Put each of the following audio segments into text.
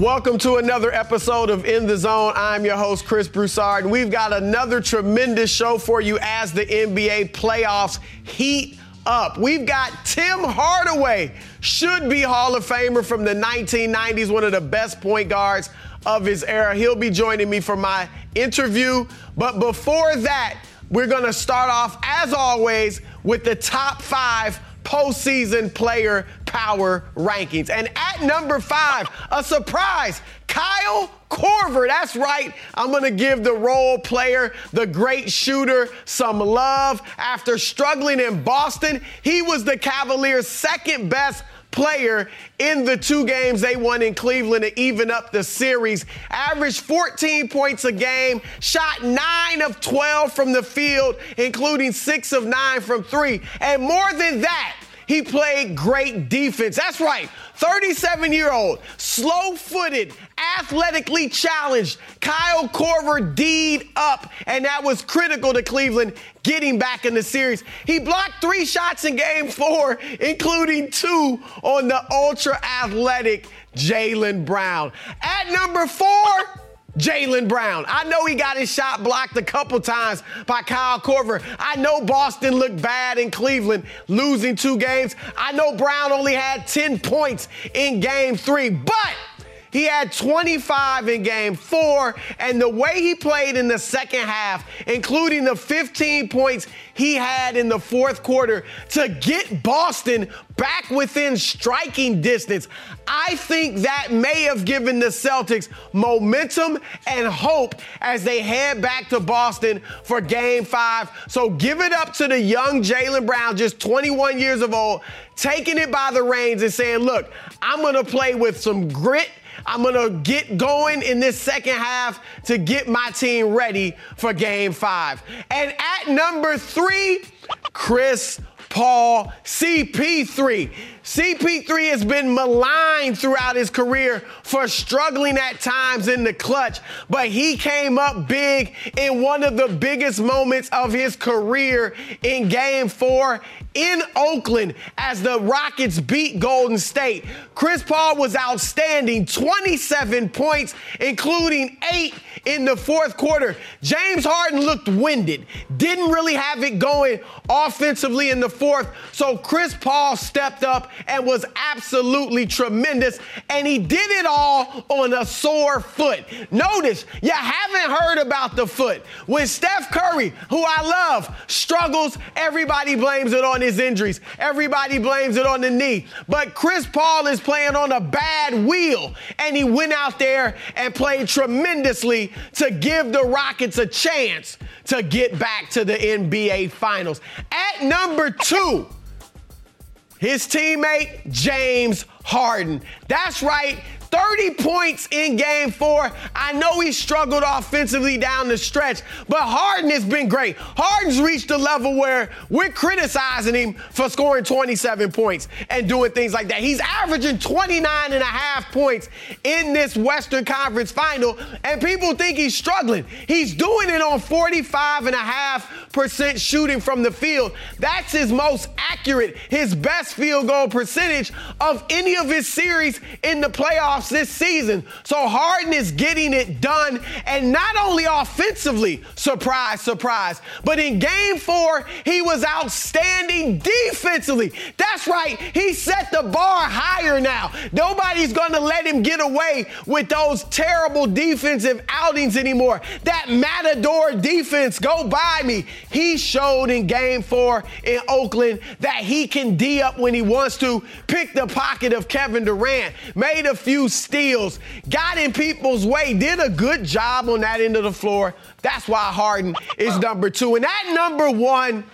Welcome to another episode of In the Zone. I'm your host, Chris Broussard, and we've got another tremendous show for you as the NBA playoffs heat up. We've got Tim Hardaway, should be Hall of Famer from the 1990s, one of the best point guards of his era. He'll be joining me for my interview. But before that, we're going to start off, as always, with the top five postseason player power rankings. And at number five, a surprise, Kyle Korver. That's right. I'm going to give the role player, the great shooter, some love. After struggling in Boston, he was the Cavaliers' second best player in the two games they won in Cleveland to even up the series. Averaged 14 points a game, shot 9 of 12 from the field, including 6 of 9 from 3. And more than that, he played great defense. That's right. 37 year old, slow footed, athletically challenged. Kyle Korver D'd up, and that was critical to Cleveland getting back in the series. He blocked three shots in game four, including two on the ultra athletic Jaylen Brown. At number four, Jaylen Brown. I know he got his shot blocked a couple times by Kyle Korver. I know Boston looked bad in Cleveland, losing two games. I know Brown only had 10 points in game three, but he had 25 in game four, and the way he played in the second half, including the 15 points he had in the fourth quarter to get Boston back within striking distance, I think that may have given the Celtics momentum and hope as they head back to Boston for game five. So give it up to the young Jaylen Brown, just 21 years of old, taking it by the reins and saying, look, I'm going to play with some grit I'm going to get going in this second half to get my team ready for game five. And at number three, Chris Paul CP3. CP3 has been maligned throughout his career for struggling at times in the clutch, but he came up big in one of the biggest moments of his career in game four in Oakland as the Rockets beat Golden State. Chris Paul was outstanding, 27 points, including eight in the fourth quarter. James Harden looked winded, didn't really have it going offensively in the fourth. So Chris Paul stepped up and was absolutely tremendous. And he did it all on a sore foot. Notice, you haven't heard about the foot. When Steph Curry, who I love, struggles, everybody blames it on his injuries. Everybody blames it on the knee. But Chris Paul is playing on a bad wheel. And he went out there and played tremendously to give the Rockets a chance to get back to the NBA Finals. At number two, his teammate, James Harden. That's right. 30 points in game four. I know he struggled offensively down the stretch, but Harden has been great. Harden's reached a level where we're criticizing him for scoring 27 points and doing things like that. He's averaging 29 and a half points in this Western Conference final, and people think he's struggling. He's doing it on 45 and a half percent shooting from the field. That's his most accurate, his best field goal percentage of any of his series in the playoffs playoffs this season. So Harden is getting it done, and not only offensively, surprise, surprise, but in game four, he was outstanding defensively. That's right, he set the bar higher now. Nobody's gonna let him get away with those terrible defensive outings anymore. That Matador defense, go by me. He showed in game four in Oakland that he can D up when he wants to, pick the pocket of Kevin Durant, made a few steals, got in people's way, did a good job on that end of the floor. That's why Harden is number two. And that number one,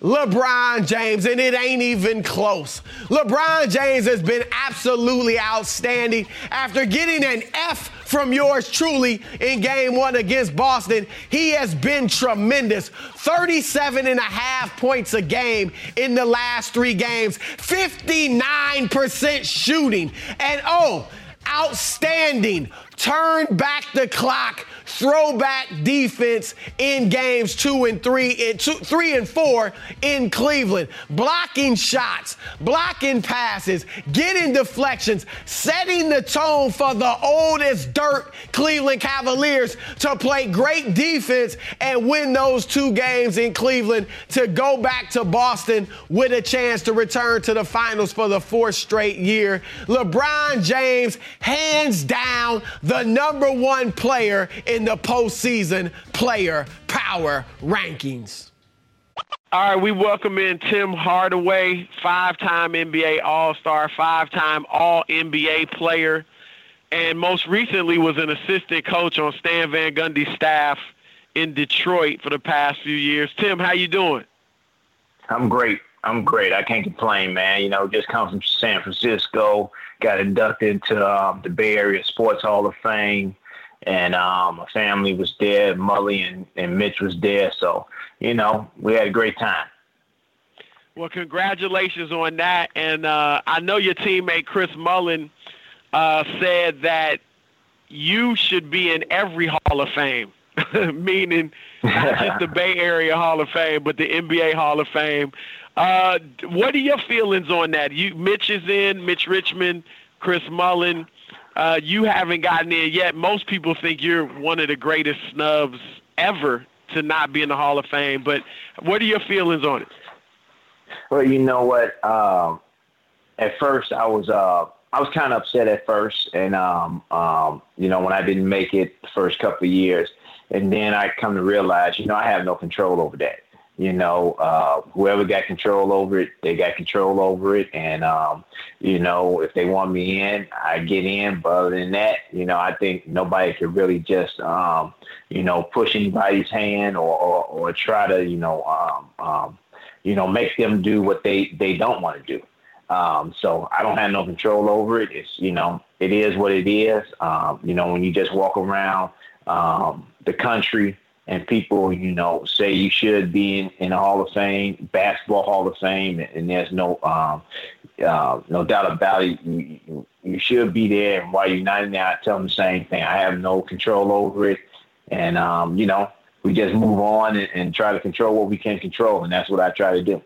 LeBron James, and it ain't even close. LeBron James has been absolutely outstanding after getting an F from yours truly in game one against Boston. He has been tremendous. 37 and a half points a game in the last three games, 59% shooting. And oh, outstanding. Turn back the clock throwback defense in games two and three, in two, three and four in Cleveland. Blocking shots, blocking passes, getting deflections, setting the tone for the oldest dirt Cleveland Cavaliers to play great defense and win those two games in Cleveland to go back to Boston with a chance to return to the finals for the fourth straight year. LeBron James, hands down, the number one player in the postseason player power rankings. All right, we welcome in Tim Hardaway, five-time NBA All-Star, five-time All-NBA player, and most recently was an assistant coach on Stan Van Gundy's staff in Detroit for the past few years. Tim, how you doing? I'm great. I'm great. I can't complain, man. You know, just come from San Francisco, got inducted into um, the Bay Area Sports Hall of Fame and um, my family was there. Mully and, and Mitch was there, so you know we had a great time. Well, congratulations on that, and uh, I know your teammate Chris Mullin uh, said that you should be in every Hall of Fame, meaning not just the Bay Area Hall of Fame, but the NBA Hall of Fame. Uh, what are your feelings on that? You, Mitch is in, Mitch Richmond, Chris Mullin uh, you haven't gotten in yet. Most people think you're one of the greatest snubs ever to not be in the Hall of Fame. But what are your feelings on it? Well, you know what? Um, at first, I was uh, I was kind of upset at first, and um, um, you know when I didn't make it the first couple of years, and then I come to realize, you know, I have no control over that. You know, uh, whoever got control over it, they got control over it. And, um, you know, if they want me in, I get in. But other than that, you know, I think nobody could really just, um, you know, push anybody's hand or, or, or try to, you know, um, um, you know, make them do what they, they don't want to do. Um, so I don't have no control over it. It's, you know, it is what it is. Um, you know, when you just walk around the country, and people, you know, say you should be in, in the Hall of Fame, basketball Hall of Fame, and there's no um, uh, no doubt about it. You, you should be there, and while you're not in there, I tell them the same thing. I have no control over it, and um, you know, we just move on and, and try to control what we can control, and that's what I try to do.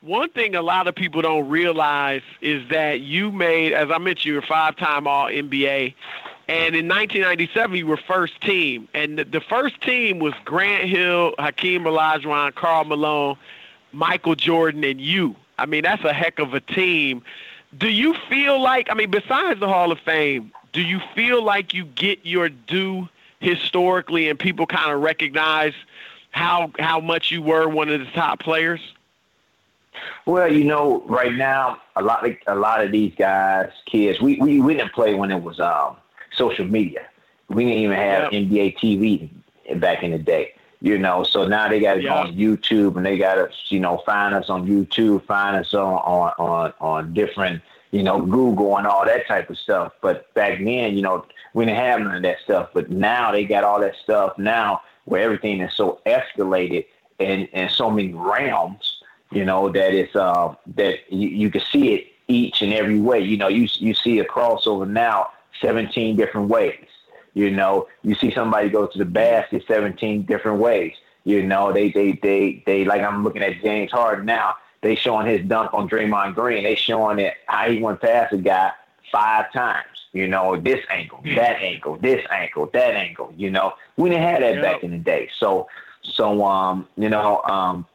One thing a lot of people don't realize is that you made, as I mentioned, you're a five-time All NBA, and in 1997, you were first team. And the first team was Grant Hill, Hakeem Olajuwon, Karl Malone, Michael Jordan, and you. I mean, that's a heck of a team. Do you feel like, I mean, besides the Hall of Fame, do you feel like you get your due historically and people kind of recognize how how much you were one of the top players? Well, you know, right now a lot of a lot of these guys, kids, we we, we didn't play when it was um social media. We didn't even have yep. NBA TV back in the day. You know, so now they got to yep. go on YouTube and they got to, you know, find us on YouTube, find us on, on on on different, you know, Google and all that type of stuff. But back then, you know, we didn't have none of that stuff. But now they got all that stuff now where everything is so escalated and in so many realms, you know, that it's uh that you, you can see it each and every way. You know, you you see a crossover now 17 different ways. You know, you see somebody go to the basket 17 different ways. You know, they they they they like I'm looking at James Harden now. They showing his dunk on Draymond Green. They showing it how he went past a guy five times. You know, this angle, that angle, this ankle, that ankle. You know, we didn't have that back in the day. So so um, you know, um,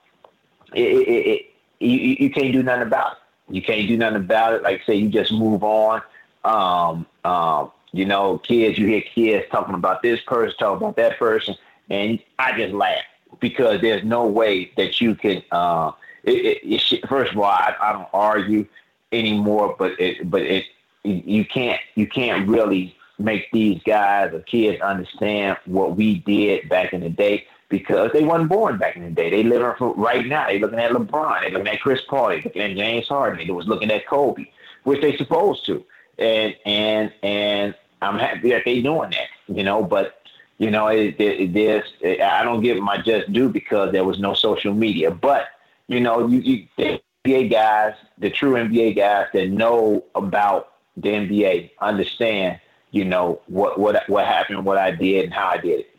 it, it, it, you, you can't do nothing about it. You can't do nothing about it. Like say, you just move on. Um, um, you know, kids, you hear kids talking about this person, talking about that person, and I just laugh because there's no way that you can. Uh, it, it, it, first of all, I, I don't argue anymore, but it, but it you can't you can't really make these guys or kids understand what we did back in the day because they wasn't born back in the day. They living for right now. They looking at LeBron. They looking at Chris Paul. They looking at James Harden. They was looking at Kobe, which they supposed to and and and I'm happy that they're doing that, you know. But you know, it, it, it, I don't give my just due because there was no social media. But you know, you, you the NBA guys, the true NBA guys that know about the NBA, understand. you know, what what what happened, what I did, and how I did it.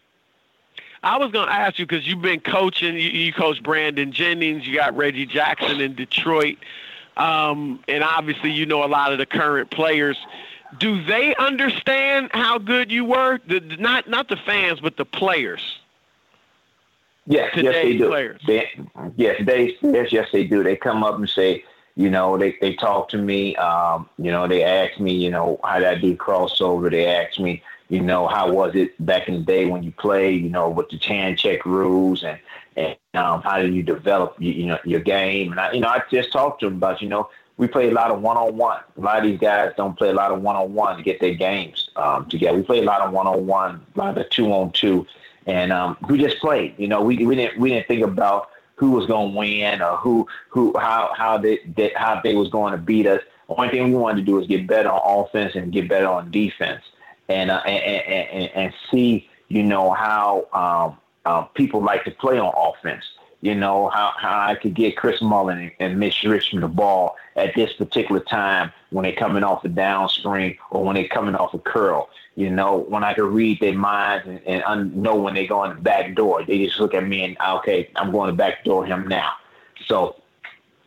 I was going to ask you because you've been coaching. You, you coach Brandon Jennings. You got Reggie Jackson in Detroit, um, and obviously you know a lot of the current players. Do they understand how good you were? The, not not the fans, but the players. Yes, yes they do. Players. They, yes, they yes yes they do. They come up and say, you know, they they talk to me. Um, you know, they ask me, you know, how did I do crossover? They ask me, you know, how was it back in the day when you played? You know, with the hand check rules and and um, how did you develop you, you know your game? And I, you know, I just talked to them about, you know, we play a lot of one on one. A lot of these guys don't play a lot of one on one to get their games um, together. We play a lot of one on one, a lot of two on two and um, we just played. You know, we we didn't we didn't think about who was going to win or who who how how they, they how they was going to beat us. The only thing we wanted to do was get better on offense and get better on defense, and uh, and, and, and see you know how um, uh, people like to play on offense you know, how, how I could get Chris Mullin and, and Mitch Richmond the ball at this particular time when they're coming off a down screen or when they're coming off a curl. You know, when I could read their minds and, and un- know when they go in the back door. They just look at me and, okay, I'm going to back door him now. So,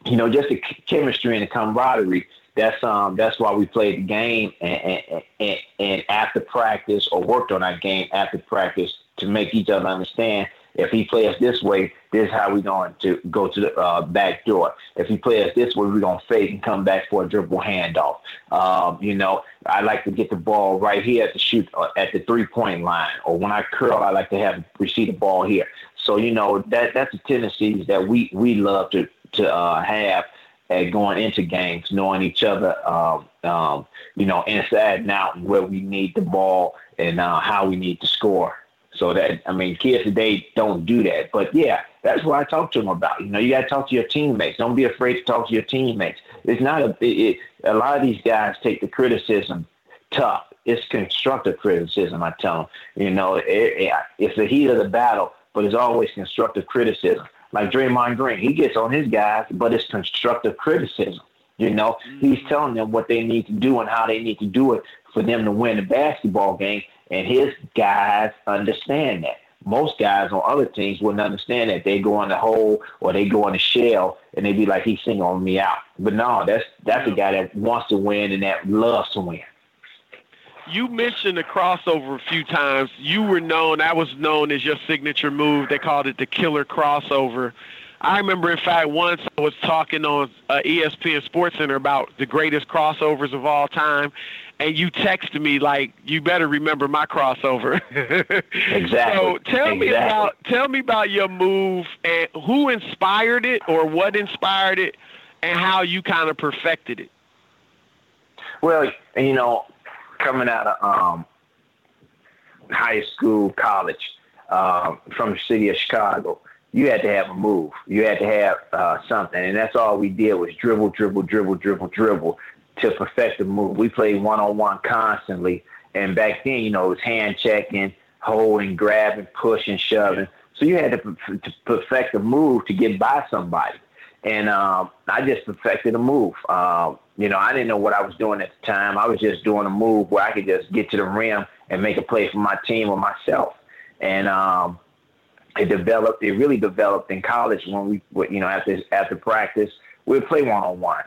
you know, just the chemistry and the camaraderie, that's um that's why we played the game and, and, and, and after practice or worked on our game after practice to make each other understand if he plays this way, this is how we're going to go to the uh, back door. If he plays this way, we're going to fake and come back for a dribble handoff. Um, you know, I like to get the ball right here at the shoot uh, at the three point line, or when I curl, I like to have receive the ball here. So you know that that's the tendencies that we we love to to uh, have at going into games, knowing each other, um, um, you know, inside and out, where we need the ball and uh, how we need to score. So that I mean, kids today don't do that. But yeah, that's what I talk to them about. You know, you got to talk to your teammates. Don't be afraid to talk to your teammates. It's not a. It, it, a lot of these guys take the criticism tough. It's constructive criticism. I tell them. You know, it, it's the heat of the battle, but it's always constructive criticism. Like Draymond Green, he gets on his guys, but it's constructive criticism. You know, he's mm-hmm. telling them what they need to do and how they need to do it for them to win the basketball game. And his guys understand that. Most guys on other teams wouldn't understand that. They go in the hole or they go in the shell and they'd be like, he's singling me out. But no, that's that's a guy that wants to win and that loves to win. You mentioned the crossover a few times. You were known, that was known as your signature move. They called it the killer crossover. I remember, in fact, once I was talking on uh, ESPN Sports Center about the greatest crossovers of all time, and you texted me like, "You better remember my crossover." exactly. So tell exactly. me about tell me about your move and who inspired it, or what inspired it, and how you kind of perfected it. Well, you know, coming out of um, high school, college, um, from the city of Chicago you had to have a move. You had to have uh, something, and that's all we did was dribble, dribble, dribble, dribble, dribble to perfect the move. We played one on one constantly, and back then, you know, it was hand checking, holding, grabbing, pushing, shoving. So you had to, to perfect the move to get by somebody, and um, I just perfected a move. Um, you know, I didn't know what I was doing at the time. I was just doing a move where I could just get to the rim and make a play for my team or myself, and um, it developed. It really developed in college when we, you know, after after practice, we'd play one on one,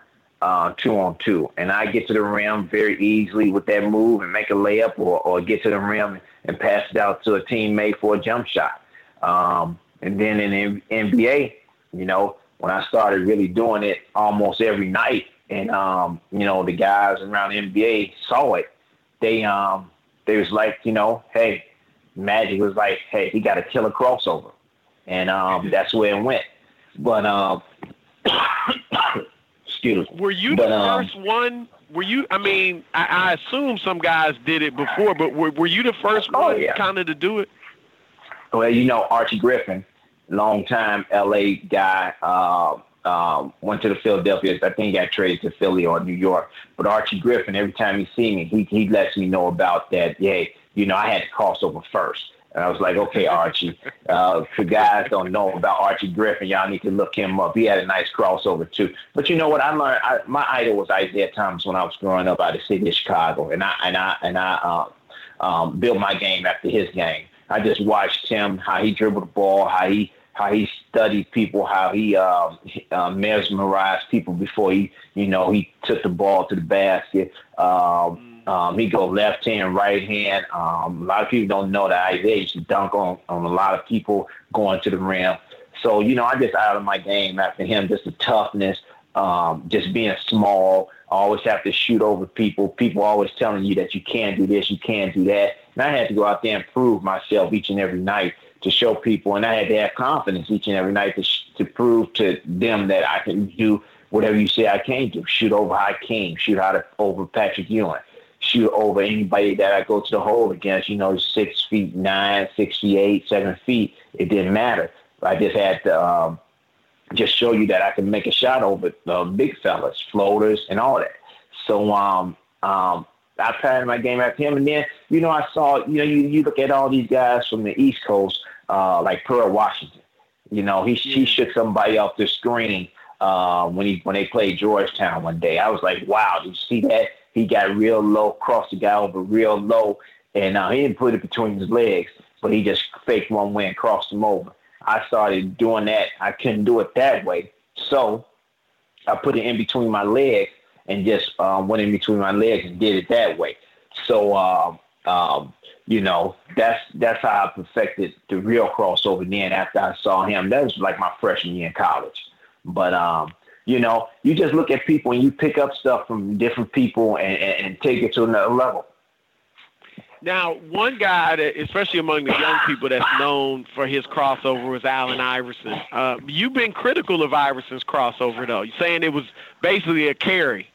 two on two, and I get to the rim very easily with that move and make a layup, or or get to the rim and pass it out to a teammate for a jump shot. Um, and then in the NBA, you know, when I started really doing it almost every night, and um, you know, the guys around the NBA saw it, they um, they was like, you know, hey, Magic was like, hey, he got a killer crossover. And um, that's where it went. But, um, excuse me. Were you but, the um, first one? Were you, I mean, I, I, assume some guys did it before, but were, were you the first oh, one yeah. kind of to do it? Well, you know, Archie Griffin, long time LA guy, uh, um, went to the Philadelphia. I think he got traded to Philly or New York. But Archie Griffin, every time he see me, he he lets me know about that. Yeah, you know, I had to cross over first. And I was like, okay, Archie. Uh, for guys don't know about Archie Griffin, y'all need to look him up. He had a nice crossover too. But you know what? I learned. I, my idol was Isiah Thomas when I was growing up out of the city of Chicago, and I and I and I uh, um, built my game after his game. I just watched him how he dribbled the ball, how he how he studied people, how he um, uh, mesmerized people before he, you know, he took the ball to the basket. Um, um, he go left hand, right hand. Um, a lot of people don't know that Isiah used to dunk on, on a lot of people going to the rim. So, you know, I just out of my game after him, just the toughness, um, just being small. always have to shoot over people. People always telling you that you can't do this, you can't do that. And I had to go out there and prove myself each and every night to show people. And I had to have confidence each and every night to, to prove to them that I can do whatever you say I can do. Shoot over Hakeem, shoot out over Patrick Ewing shoot over anybody that I go to the hole against, you know, six feet nine, six feet eight, seven feet. It didn't matter. I just had to um, just show you that I can make a shot over the big fellas, floaters, and all that. So um, um, I patterned my game after him. And then, you know, I saw, you know, you, you look at all these guys from the East Coast, uh, like Pearl Washington. You know, he, he shook somebody off the screen uh, when he when they played Georgetown one day. I was like, wow, did you see that? He got real low, crossed the guy over real low, and uh, he didn't put it between his legs, but he just faked one way and crossed him over. I started doing that. I couldn't do it that way, so I put it in between my legs and just uh, went in between my legs and did it that way. So, uh, um, you know, that's that's how I perfected the real crossover. Then after I saw him, that was like my freshman year in college. But um, you know, you just look at people and you pick up stuff from different people and, and, and take it to another level. Now, one guy that, especially among the young people, that's known for his crossover was Allen Iverson. Uh, you've been critical of Iverson's crossover, though. You're saying it was basically a carry.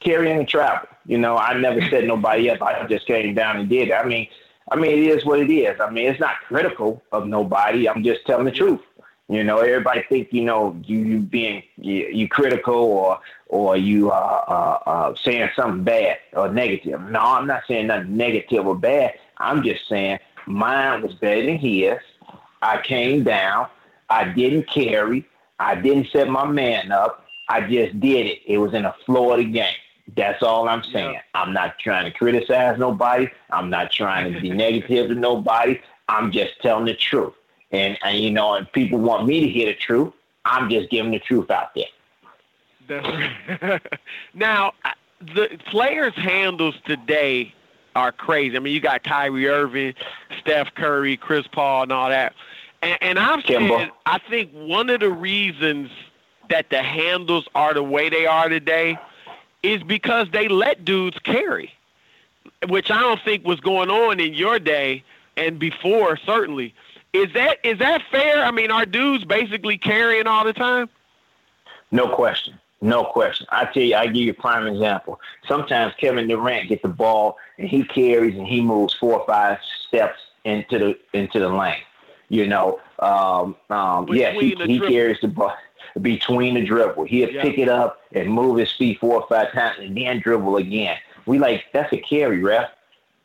Carrying travel. You know, I never said nobody up. I just came down and did it. I mean, I mean, it is what it is. I mean, it's not critical of nobody. I'm just telling the truth. You know, everybody think you know you, you being you, you critical or or you uh, uh, uh, saying something bad or negative. No, I'm not saying nothing negative or bad. I'm just saying mine was better than his. I came down. I didn't carry. I didn't set my man up. I just did it. It was in a Florida game. That's all I'm saying. Yeah. I'm not trying to criticize nobody. I'm not trying to be negative to nobody. I'm just telling the truth. And, and you know, and people want me to hear the truth. I'm just giving the truth out there. That's right. now, the players' handles today are crazy. I mean, you got Kyrie Irving, Steph Curry, Chris Paul, and all that. And, and I've said, I think one of the reasons that the handles are the way they are today is because they let dudes carry, which I don't think was going on in your day and before, certainly. Is that is that fair? I mean, are dudes basically carrying all the time? No question. No question. I tell you, I give you a prime example. Sometimes Kevin Durant gets the ball and he carries and he moves four or five steps into the into the lane. You know, um, um, yes, he, he carries the ball between the dribble. He'll yeah. pick it up and move his feet four or five times and then dribble again. We like that's a carry, ref.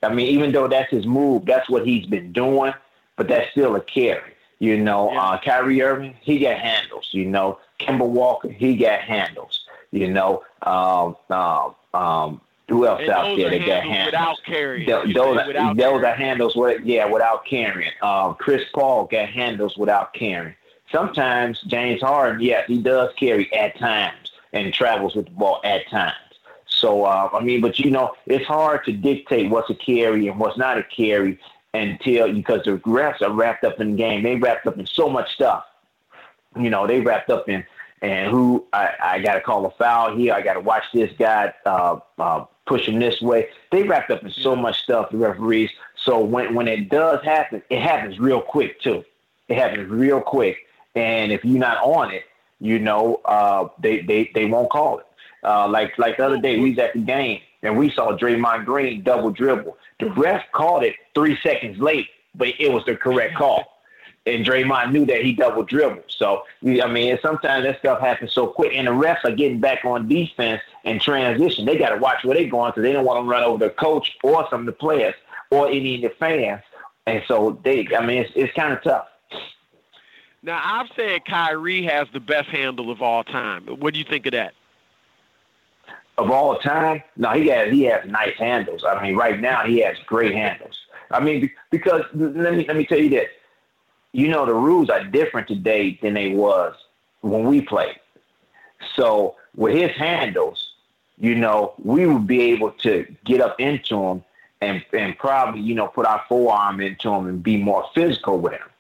I mean, even though that's his move, that's what he's been doing but that's still a carry. You know, yeah. uh, Kyrie Irving, he got handles. You know, Kemba Walker, he got handles. You know, um, um, um, who else and out there that got handles? Without carrying. Those, those, without those carrying. are handles with, yeah, without carrying. Um, Chris Paul got handles without carrying. Sometimes James Harden, yes, he does carry at times and travels with the ball at times. So, uh, I mean, but you know, it's hard to dictate what's a carry and what's not a carry until because the refs are wrapped up in the game. They wrapped up in so much stuff. You know, they wrapped up in and who I, I got to call a foul here. I got to watch this guy uh, uh, push him this way. They wrapped up in so much stuff. The referees. So when when it does happen, it happens real quick too. It happens real quick, and if you're not on it, you know uh, they they they won't call it. Uh, like like the other day, we was at the game and we saw Draymond Green double dribble. The ref called it three seconds late, but it was the correct call. And Draymond knew that he double dribbled. So, I mean, sometimes that stuff happens so quick. And the refs are getting back on defense and transition. They got to watch where they're going because they don't want to run over the coach or some of the players or any of the fans. and so they, I mean, it's it's kind of tough. Now I've said Kyrie has the best handle of all time. What do you think of that? Of all time, no, he has he has nice handles. I mean, right now he has great handles. I mean, because let me let me tell you this. You know, the rules are different today than they was when we played. So with his handles, you know, we would be able to get up into him and and probably you know put our forearm into him and be more physical with him.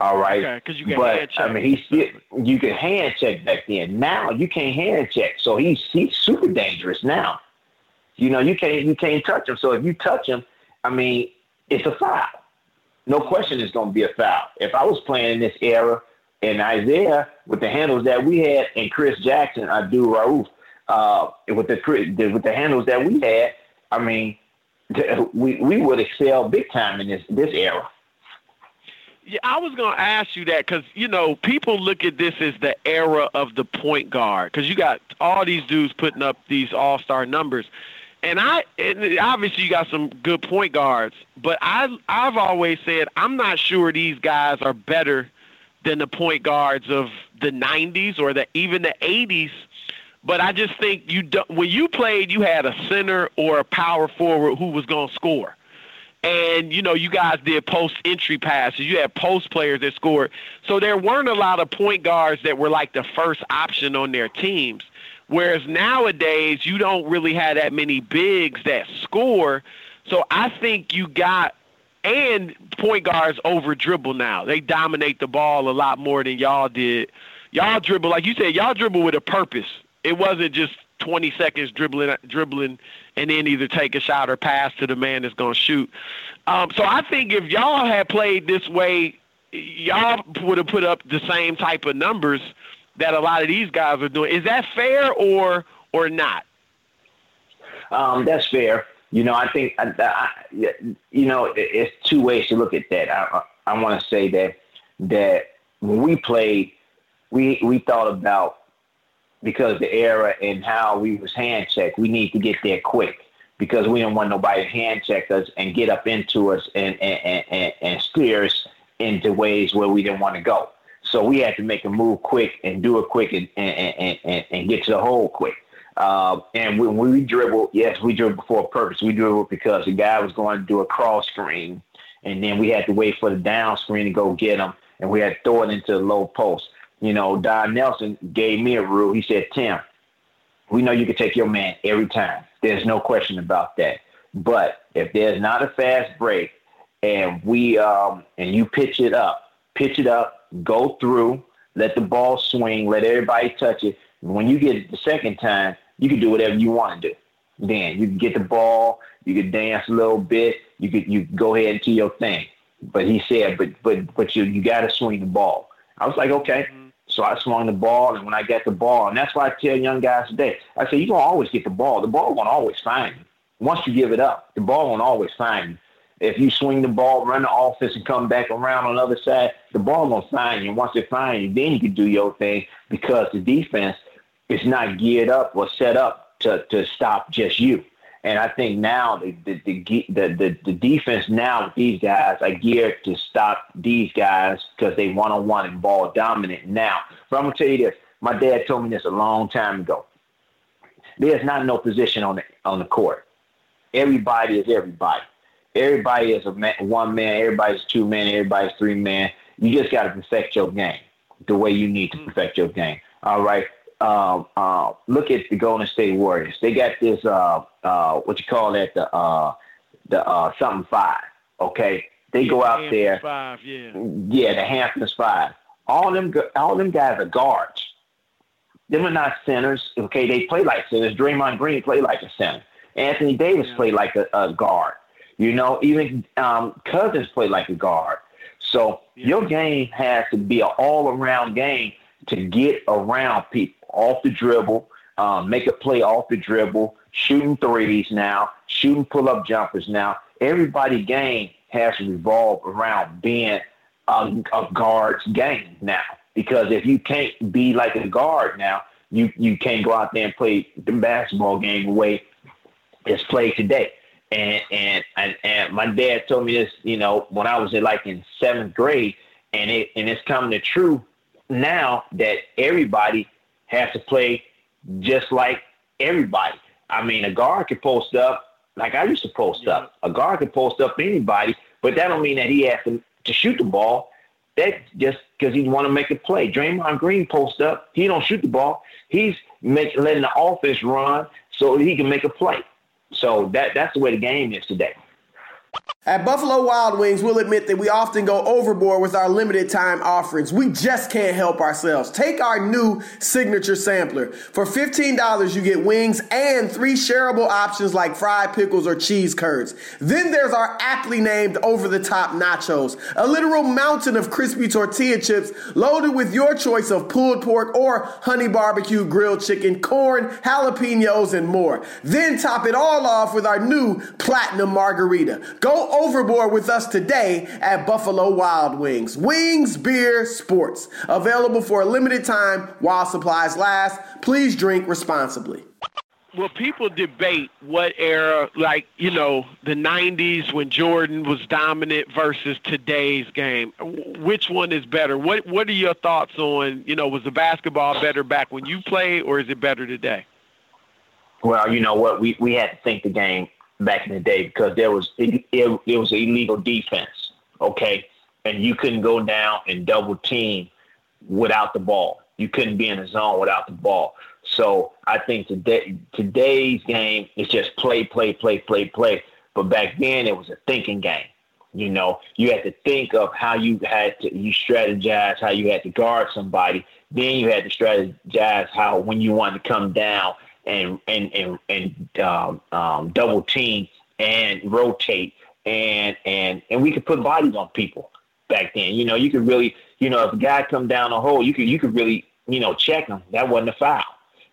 All right. Okay, because you can but, hand check. I mean, he's still, you can hand check back then. Now you can't hand check, so he's he's super dangerous now. You know, you can't you can't touch him. So if you touch him, I mean, it's a foul. No question, it's going to be a foul. If I was playing in this era, and Isiah with the handles that we had, and Chris Jackson, Abdul Rauf, uh, with the with the handles that we had, I mean, we we would excel big time in this this era. Yeah, I was going to ask you that because, you know, people look at this as the era of the point guard because you got all these dudes putting up these all star numbers. And I and obviously you got some good point guards, but I I've always said I'm not sure these guys are better than the point guards of the 90s or the even the 80s. But I just think you when you played, you had a center or a power forward who was going to score and you know you guys did post entry passes. You had post players that scored. So there weren't a lot of point guards that were like the first option on their teams. Whereas nowadays you don't really have that many bigs that score. So i think you got and point guards over dribble now. They dominate the ball a lot more than y'all did. Y'all dribble like you said y'all dribble with a purpose. It wasn't just 20 seconds dribbling dribbling and then either take a shot or pass to the man that's going to shoot. Um, so I think if y'all had played this way, y'all would have put up the same type of numbers that a lot of these guys are doing. Is that fair or or not? Um, that's fair. You know, I think I, I, you know it's two ways to look at that. I, I, want to say that that when we played, we we thought about because the era and how we was hand checked, we need to get there quick because we don't want nobody to hand check us and get up into us and and, and, and steer us into ways where we didn't want to go. So we had to make a move quick and do it quick and and, and, and get to the hole quick. Uh, and when we dribble, yes, we dribble for a purpose. We dribble because the guy was going to do a cross screen, and then we had to wait for the down screen to go get him, and we had to throw it into the low post you know, Don Nelson gave me a rule. He said, Tim, we know you can take your man every time. There's no question about that. But if there's not a fast break and we um and you pitch it up, pitch it up, go through, let the ball swing, let everybody touch it. When you get it the second time, you can do whatever you want to do. Then you can get the ball, you can dance a little bit, you could you go ahead and do your thing. But he said, but but but you you got to swing the ball. I was like, okay. So I swung the ball, and when I got the ball, and that's why I tell young guys today, I say, you're going to always get the ball. The ball won't always find you. Once you give it up, the ball won't always find you. If you swing the ball, run the offense, and come back around on the other side, the ball won't find you. Once it finds you, then you can do your thing because the defense is not geared up or set up to, to stop just you. And I think now the the the the, the, defense now with these guys are geared to stop these guys because they one on one and ball dominant now. But I'm gonna tell you this: my dad told me this a long time ago. There's not no position on the on the court. Everybody is everybody. Everybody is a man, one man. Everybody's two man. Everybody's three man. You just got to perfect your game the way you need to mm. perfect your game. All right uh, uh, look at the Golden State Warriors. They got this uh, uh, what you call that the uh, the uh, something five. Okay, they go out Hamptons there. Five, yeah. Yeah, the Hamptons five. All them all them guys are guards. Them are not centers. Okay, they play like centers. Draymond Green played like a center. Anthony Davis yeah. played like a, a, guard. You know, even um, Cousins played like a guard. So yeah. your game has to be an all-around game to get around people off the dribble, um, make a play off the dribble, shooting threes now, shooting pull up jumpers now. Everybody game has to revolve around being a, a guard's game now. Because if you can't be like a guard now, you, you can't go out there and play the basketball game the way it's played today. And, and and and my dad told me this, you know, when I was in like in seventh grade, and it and it's coming to true now that everybody has to play just like everybody. I mean, a guard can post up like I used to post yeah. up. A guard can post up anybody, but that don't mean that he has to, to shoot the ball. That's just because he want to make a play. Draymond Green post up. He don't shoot the ball. He's make, letting the offense run so he can make a play. So that that's the way the game is today. At Buffalo Wild Wings, we'll admit that we often go overboard with our limited time offerings. We just can't help ourselves. Take our new signature sampler. For $15, you get wings and three shareable options like fried pickles or cheese curds. Then there's our aptly named over the top nachos, a literal mountain of crispy tortilla chips loaded with your choice of pulled pork or honey barbecue grilled chicken, corn, jalapenos, and more. Then top it all off with our new platinum margarita. Go overboard with us today at Buffalo Wild Wings. Wings, beer, sports. Available for a limited time while supplies last. Please drink responsibly. Well, people debate what era, like, you know, the 90s when Jordan was dominant versus today's game. Which one is better? What What are your thoughts on, you know, was the basketball better back when you played or is it better today? Well, you know what? We, we had to think the game back in the day because there was it, it, it was illegal defense, okay, and you couldn't go down and double team without the ball. You couldn't be in a zone without the ball. So I think today today's game is just play, play, play, play, play. But back then it was a thinking game. You know, you had to think of how you had to you strategize how you had to guard somebody. Then you had to strategize how when you wanted to come down and and and, and um, um, double team and rotate and and and we could put bodies on people back then. You know, you could really, you know, if a guy come down the hole, you could you could really, you know, check him. That wasn't a foul.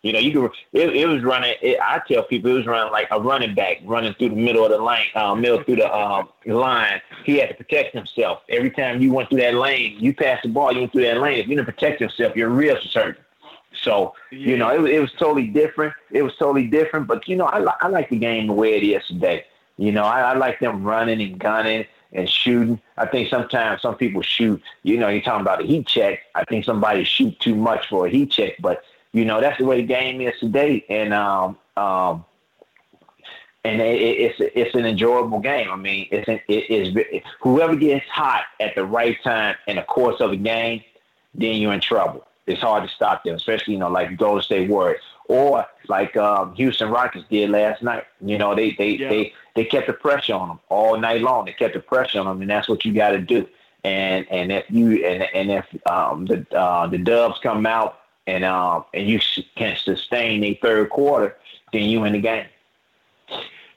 You know, you could. It, it was running. It, I tell people it was running like a running back, running through the middle of the lane, uh, middle through the uh, line. He had to protect himself. Every time you went through that lane, you passed the ball, you went through that lane. If you didn't protect yourself, your wrist was hurting. So yeah. you know, it, it was totally different. It was totally different. But you know, I, I like the game the way it is today. You know, I, I like them running and gunning and shooting. I think sometimes some people shoot. You know, you're talking about a heat check. I think somebody shoot too much for a heat check, but you know that's the way the game is today. And um, um, and it, it's it's an enjoyable game. I mean, it's an, it is whoever gets hot at the right time in the course of a game, then you're in trouble it's hard to stop them, especially you know like Golden State Warriors or like um, Houston Rockets did last night. You know they they yeah. they they kept the pressure on them all night long. They kept the pressure on them, and that's what you got to do. And and if you and and if um, the uh, the Dubs come out and um and you can sustain a third quarter, then you in the game.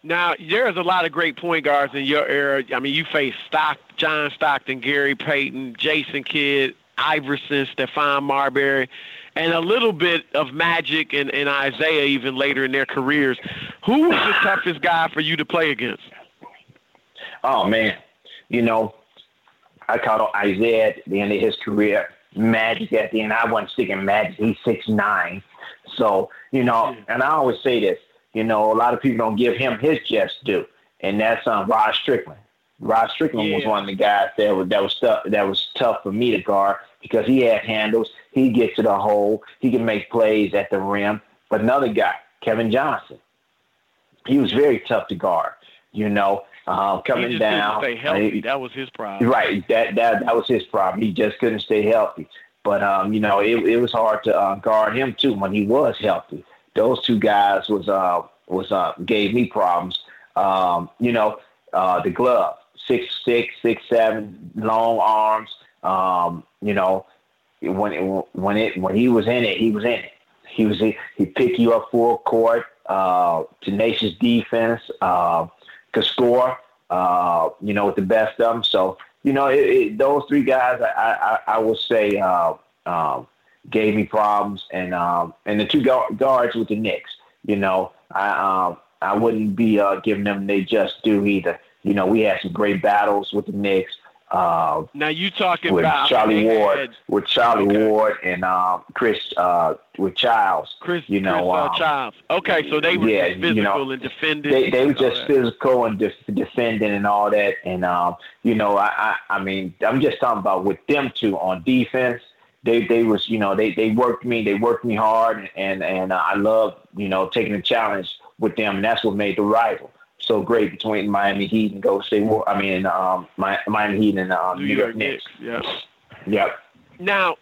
Now, there's a lot of great point guards in your era. I mean, you faced Stock, John Stockton, Gary Payton, Jason Kidd, Iverson, Stephon Marbury, and a little bit of Magic and, and Isiah even later in their careers. Who was the toughest guy for you to play against? Oh man, you know, I caught Isiah at the end of his career. Magic at the end. I wasn't sticking Magic. He's six nine. So, you know, and I always say this, you know, a lot of people don't give him his just due. And that's um, Rod Strickland. Rod Strickland yeah. was one of the guys that was that was tough that was tough for me to guard because he had handles. He gets to the hole. He can make plays at the rim. But another guy, Kevin Johnson, he was very tough to guard. You know, uh, coming he down. Stay healthy. that was his problem. Right. That that that was his problem. He just couldn't stay healthy. But um, you know, it, it was hard to uh, guard him too when he was healthy. Those two guys was uh was uh gave me problems. Um, you know, uh, the glove, six six, six seven, long arms. Um, you know, when it, when it when he was in it, he was in it. He was he pick you up full court, uh, tenacious defense, uh, could score. Uh, you know, with the best of them. So you know, it, it, those three guys, I I, I will say, uh, um, gave me problems, and um, and the two guards with the Knicks. You know, I um, I wouldn't be uh, giving them they just do either. You know, we had some great battles with the Knicks. Uh, now you talking with about Charlie Ward, with Charlie okay. Ward and um, Chris uh, with Childs. Chris, you know, Chris, uh, um, Childs. Okay, so they were yeah, just physical you know, and defending. They they were just that. physical and def- defending and all that. And um, you know, I, I I mean, I'm just talking about with them two on defense. They they was you know they they worked me they worked me hard and and uh, I love you know taking the challenge with them and that's what made the rival so great between Miami Heat and Golden State War. I mean um, Miami Heat and um, New York Knicks. Yeah. Yep. Now,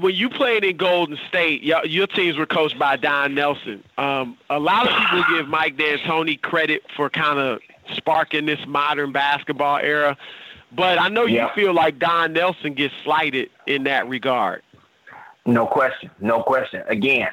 when you played in Golden State, your, your teams were coached by Don Nelson. Um, a lot of people give Mike D'Antoni credit for kind of sparking this modern basketball era, but I know you Yeah. feel like Don Nelson gets slighted in that regard. No question. No question. Again,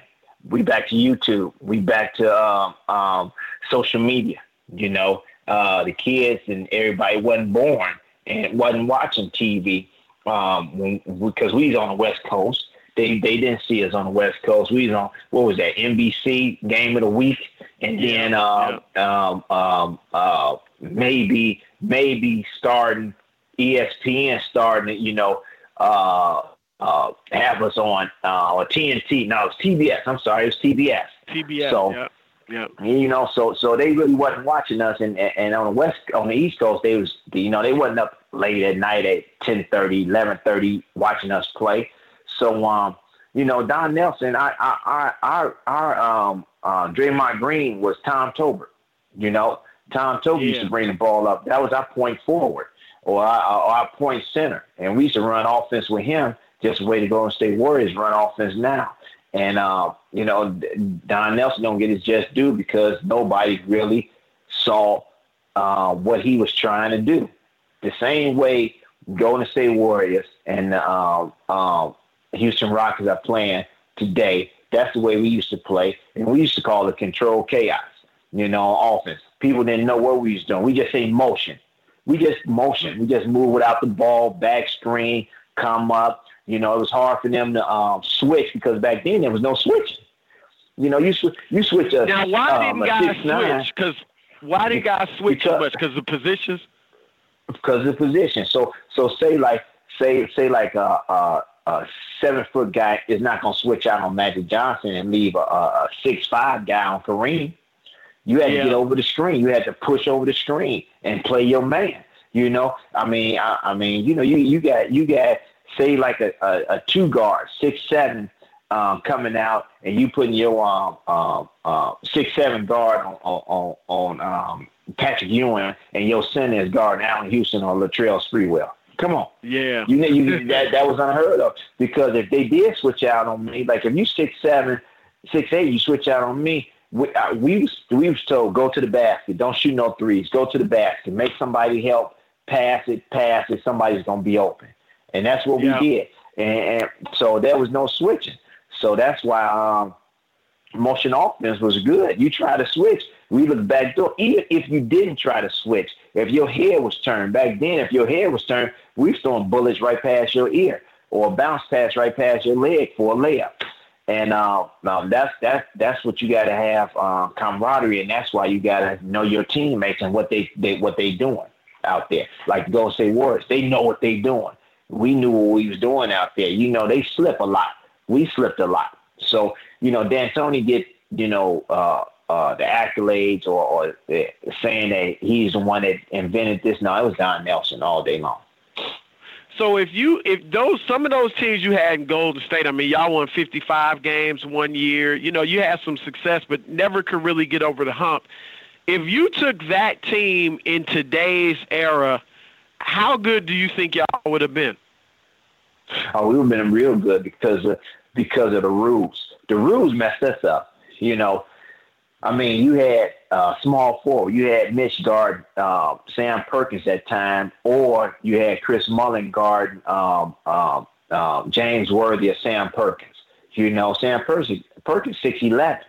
we back to YouTube. We back to um, um, social media. You know, uh, the kids and everybody wasn't born and wasn't watching TV um, when, because we was on the West Coast. They they didn't see us on the West Coast. We was on what was that NBC Game of the Week, and then um, um, um, uh, maybe maybe starting ESPN starting. You know. Uh, uh, have us on uh, or TNT. No, it's TBS. I'm sorry, it was TBS. TBS. So- yeah. Yeah. You know, so so they really wasn't watching us, and, and and on the west, on the east coast, they was you know they wasn't up late at night at 10:30, 11:30 watching us play. So um, you know, Don Nelson, I I I our our um uh, Draymond Green was Tom Tolbert. You know, Tom Tolbert used to bring the ball up. That was our point forward or our, our point center, and we used to run offense with him. Just the way the Golden State Warriors run offense now. And uh, you know, Don Nelson don't get his just due because nobody really saw uh, what he was trying to do. The same way Golden State Warriors and uh, uh, Houston Rockets are playing today. That's the way we used to play, and we used to call it control chaos. You know, offense. People didn't know what we was doing. We just say motion. We just motion. We just move without the ball, back screen, come up. You know, it was hard for them to um, switch because back then there was no switching. You know, you sw- you switch a Now, why um, didn't guys switch? Because why did guys switch so Because- much? Because of positions. because the position. So so say like say say like a, a, a seven foot guy is not gonna switch out on Magic Johnson and leave a, a, a six five guy on Kareem. You had Yeah. to get over the screen. You had to push over the screen and play your man. You know, I mean, I, I mean, you know, you you got you got say like a, a, a two guard six seven um, coming out, and you putting your um, um, uh, six seven guard on on on, um, Patrick Ewing, and your center is guarding Allan Houston or Latrell Sprewell. Come on, Yeah. you know you, that that was unheard of because if they did switch out on me, like if you six seven, six eight, you switch out on me. We, uh, we was we was told go to the basket, don't shoot no threes, go to the basket, make somebody help, pass it, pass it. Somebody's gonna be open, and that's what Yeah. we did. And, and so there was no switching. So that's why um, motion offense was good. You try to switch, we look back door. Even if you didn't try to switch, if your head was turned back then, if your head was turned, we was throwing bullets right past your ear or a bounce pass right past your leg for a layup. And uh, um, that's that's that's what you got to have uh, camaraderie, and that's why you got to know your teammates and what they, they what they doing out there. Like Golden State Warriors, they know what they doing. We knew what we was doing out there. You know, they slip a lot. We slipped a lot. So you know, D'Antoni get you know uh, uh, the accolades or, or uh, saying that he's the one that invented this. No, it was Don Nelson all day long. So if you if those some of those teams you had in Golden State, I mean y'all won 55 games one year. You know you had some success, but never could really get over the hump. If you took that team in today's era, how good do you think y'all would have been? Oh, we would have been real good because of because of the rules. The rules messed us up. You know, I mean, you had uh, small forward. You had Mitch guard uh, Sam Perkins at that time, or you had Chris Mullin guard um, um, um, James Worthy of Sam Perkins. You know, Sam Perkins Perkins six eleven.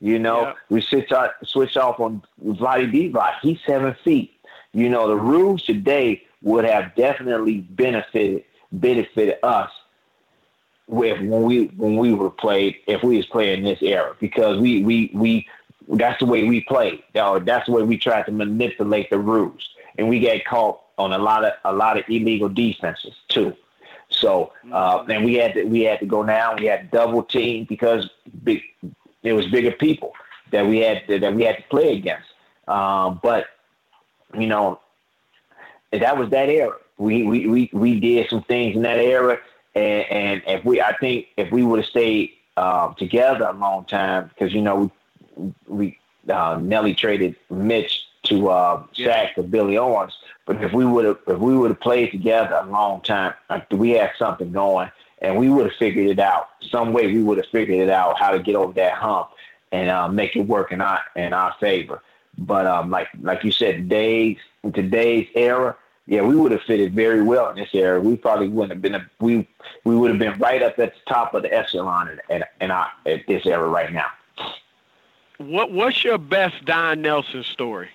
You know, Yeah. we switch out, switch off on Vlade Divac. He's seven feet. You know, the rules today would have definitely benefited benefited us with when we when we were played if we was playing this era because we we we that's the way we played. That's the way we tried to manipulate the rules, and we got caught on a lot of a lot of illegal defenses too. So uh, mm-hmm. and we had to we had to go now. We had double team because big, it was bigger people that we had to, that we had to play against. Um, but you know, that was that era. We we we we did some things in that era, and, and if we I think if we would have stayed uh, together a long time, because you know we we uh, Nelly traded Mitch to uh, yeah. Shaq for Billy Owens. But if we would have if we would have played together a long time, we had something going, and we would have figured it out some way. We would have figured it out how to get over that hump and uh, make it work in our in our favor. But um, like like you said, today's today's era, yeah, we would have fitted very well in this era. We probably wouldn't have been a, we we would have been right up at the top of the echelon in, in, in our, at this era right now. What what's your best Don Nelson story?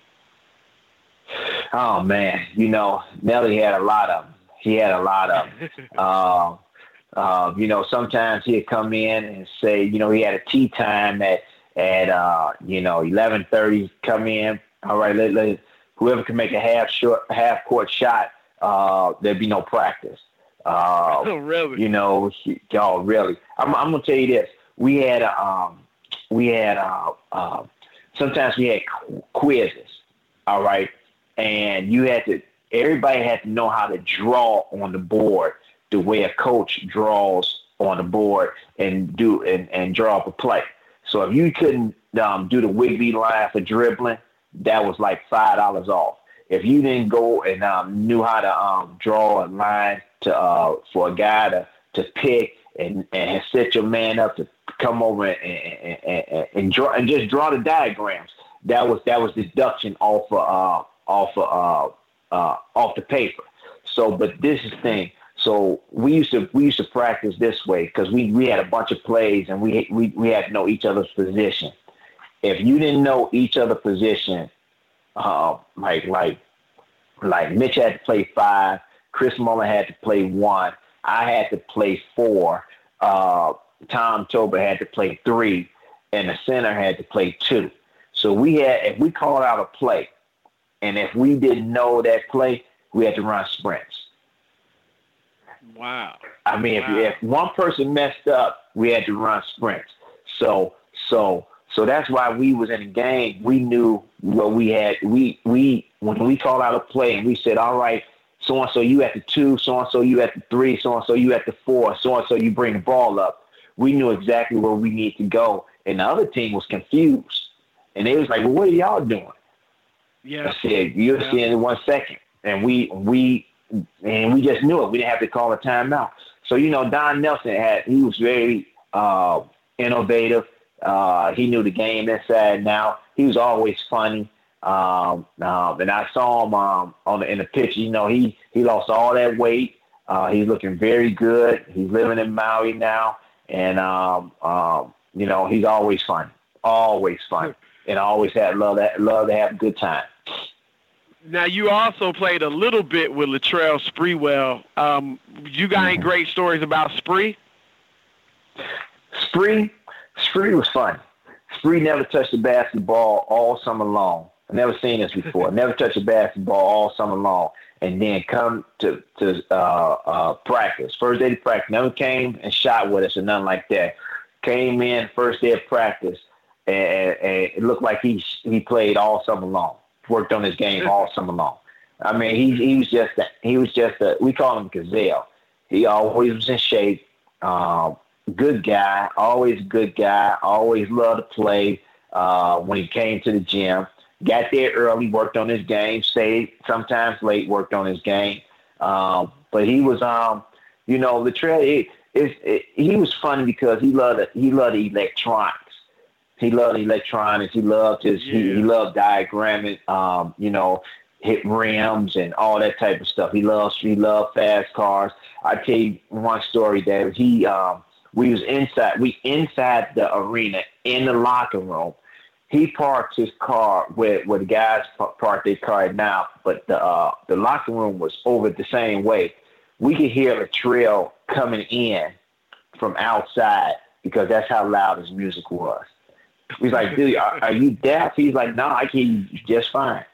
Oh man, you know Nelly had a lot of them. He had a lot of them. uh, uh, you know, sometimes he'd come in and say, you know, he had a tea time at at uh, you know eleven thirty. Come in, all right. Let, let whoever can make a half short, half court shot, uh, there'd be no practice. Uh, oh, really? You know, y'all really. I'm, I'm gonna tell you this. We had um, we had uh, uh, sometimes we had quizzes. All right, and you had to everybody had to know how to draw on the board the way a coach draws on the board and do and, and draw up a play. So if you couldn't um, do the Whigby line for dribbling, that was like five dollars off. If you didn't go and um, knew how to um, draw a line to uh, for a guy to to pick and, and set your man up to come over and, and, and, and draw and just draw the diagrams, that was that was deduction off of uh, off of, uh, uh, off the paper. So, but this is the thing. So we used to we used to practice this way because we, we had a bunch of plays and we, we we had to know each other's position. If you didn't know each other's position, uh, like like like Mitch had to play five, Chris Mullin had to play one, I had to play four, uh, Tom Tolbert had to play three, and the center had to play two. So we had if we called out a play, and if we didn't know that play, we had to run sprints. Wow. I mean, wow. if if one person messed up, we had to run sprints. So so so that's why we was in a game. We knew what we had. We we when we called out a play and we said, all right, so and so you at the two, so and so you at the three, so and so you at the four, so and so you bring the ball up. We knew exactly where we need to go, and the other team was confused, and they was like, well, what are y'all doing? Yeah. I said, you'll yeah. see in one second. And we we and we just knew it. We didn't have to call a timeout. So, you know, Don Nelson had he was very uh, innovative. Uh, he knew the game inside now. He was always funny. Um, um, and I saw him um, on the, in the pitch. You know, he he lost all that weight. Uh, he's looking very good. He's living in Maui now, and um, um, you know, he's always fun, always fun, and I always had love that love to have a good time. Now you also played a little bit with Latrell Sprewell. Um, you got any great stories about Spree? Spree, Spree was fun. Spree never touched the basketball all summer long. I've never seen this before. never touched a basketball all summer long, and then come to to uh, uh, practice. First day of practice, never came and shot with us or nothing like that. Came in first day of practice, and, and it looked like he he played all summer long worked on his game all summer long. I mean, he he was just a, he was just a we call him gazelle. He always was in shape. Um, good guy, always good guy. Always loved to play. Uh, when he came to the gym, got there early, worked on his game. Stayed sometimes late, worked on his game. Um, but he was, um, you know, Latrell. It, it, it, he was funny because he loved it he loved electronics. He loved electronics. He loved his. Yeah. He, he loved diagramming. Um, you know, hit rims and all that type of stuff. He loves. He loved fast cars. I tell you one story that he. Um, we was inside. We inside the arena in the locker room. He parked his car where where the guys parked their car now, but the uh, the locker room was over the same way. We could hear Latrell coming in from outside because that's how loud his music was. He's like, dude, are, are you deaf? He's like, no, I can just fine.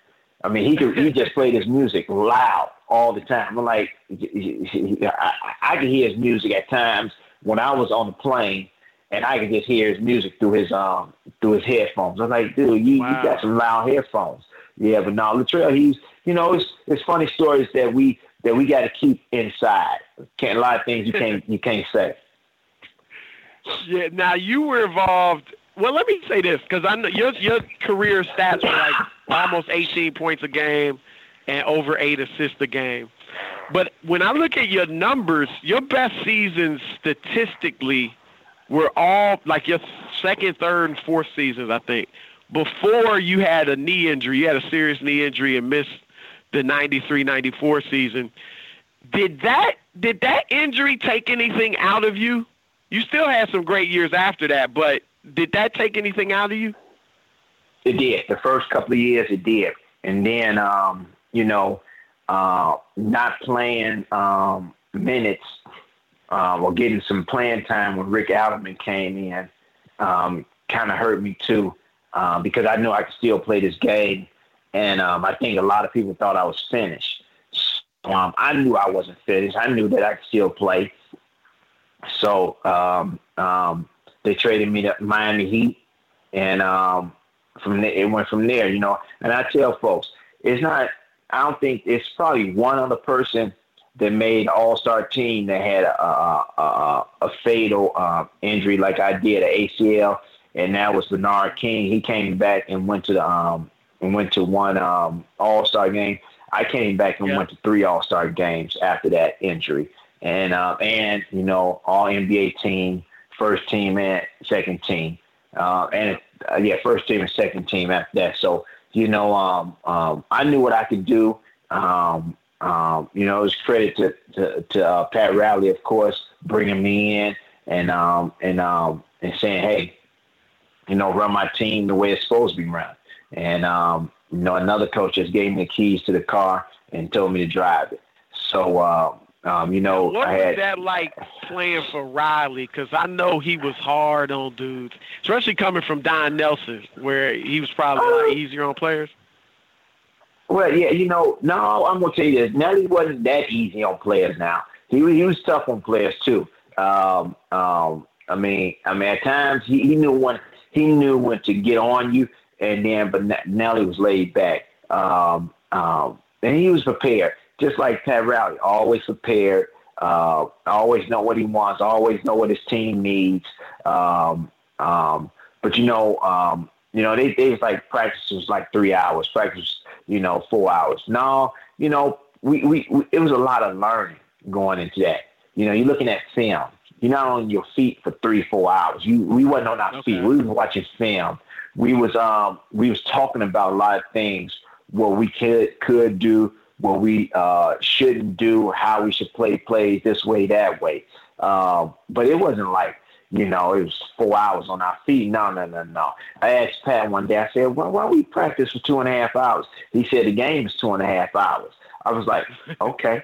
I mean, he could, he just played his music loud all the time. I'm like, I, I could hear his music at times when I was on the plane, and I could just hear his music through his um through his headphones. I'm like, dude, you, wow. you got some loud headphones. Yeah, but no, Latrell, he's you know, it's it's funny stories that we that we got to keep inside. Can't a lot of things you can't you can't say. Yeah. Now you were involved. Well, let me say this because I know your your career stats were like almost 18 points a game and over eight assists a game. But when I look at your numbers, your best seasons statistically were all like your second, third, and fourth seasons, I think. Before you had a knee injury, you had a serious knee injury and missed the 93-94 season. Did that did that injury take anything out of you? You still had some great years after that, but did that take anything out of you? It did. The first couple of years, it did, and then um, you know, uh, not playing um, minutes uh, or getting some playing time when Rick Adelman came in um, kind of hurt me too uh, because I knew I could still play this game, and um, I think a lot of people thought I was finished. Um, I knew I wasn't finished. I knew that I could still play. So um, um, they traded me to Miami Heat, and um, from there, it went from there. You know, and I tell folks, it's not. I don't think it's probably one other person that made All Star team that had a a, a, a fatal uh, injury like I did, an ACL, and that was Bernard King. He came back and went to the um and went to one um, All Star game. I came back and yeah. went to three All Star games after that injury, and uh, and you know All NBA team, first team and second team, uh, and uh, yeah, first team and second team after that. So you know, um, um, I knew what I could do. Um, um, you know, it was credit to to, to uh, Pat Riley, of course, bringing me in and um, and um, and saying, hey, you know, run my team the way it's supposed to be run. And you know, another coach just gave me the keys to the car and told me to drive it. So, uh, um, you know, what I had, was that like playing for Riley? Because I know he was hard on dudes, especially coming from Don Nelson, where he was probably a lot uh, easier on players. Well, yeah, you know, no, I'm gonna tell you this. Nelly wasn't that easy on players. Now he he was tough on players too. Um, um, I mean, I mean, at times he, he knew when he knew when to get on you, and then but Nelly was laid back. Um, um, and he was prepared, just like Pat Riley, always prepared. Uh, always know what he wants. Always know what his team needs. Um, um, but you know, um, you know, they they was like practice was like three hours. Practice you know, four hours. No, you know, we, we, we it was a lot of learning going into that. You know, you're looking at film. You're not on your feet for three, four hours. You we wasn't on our okay. feet. We was watching film. We was um we was talking about a lot of things what we could could do, what we uh, shouldn't do, how we should play plays this way, that way. Um, but it wasn't like you know, it was four hours on our feet. No, no, no, no. I asked Pat one day, I said, well, why we practice for two and a half hours? He said, the game is two and a half hours. I was like, okay,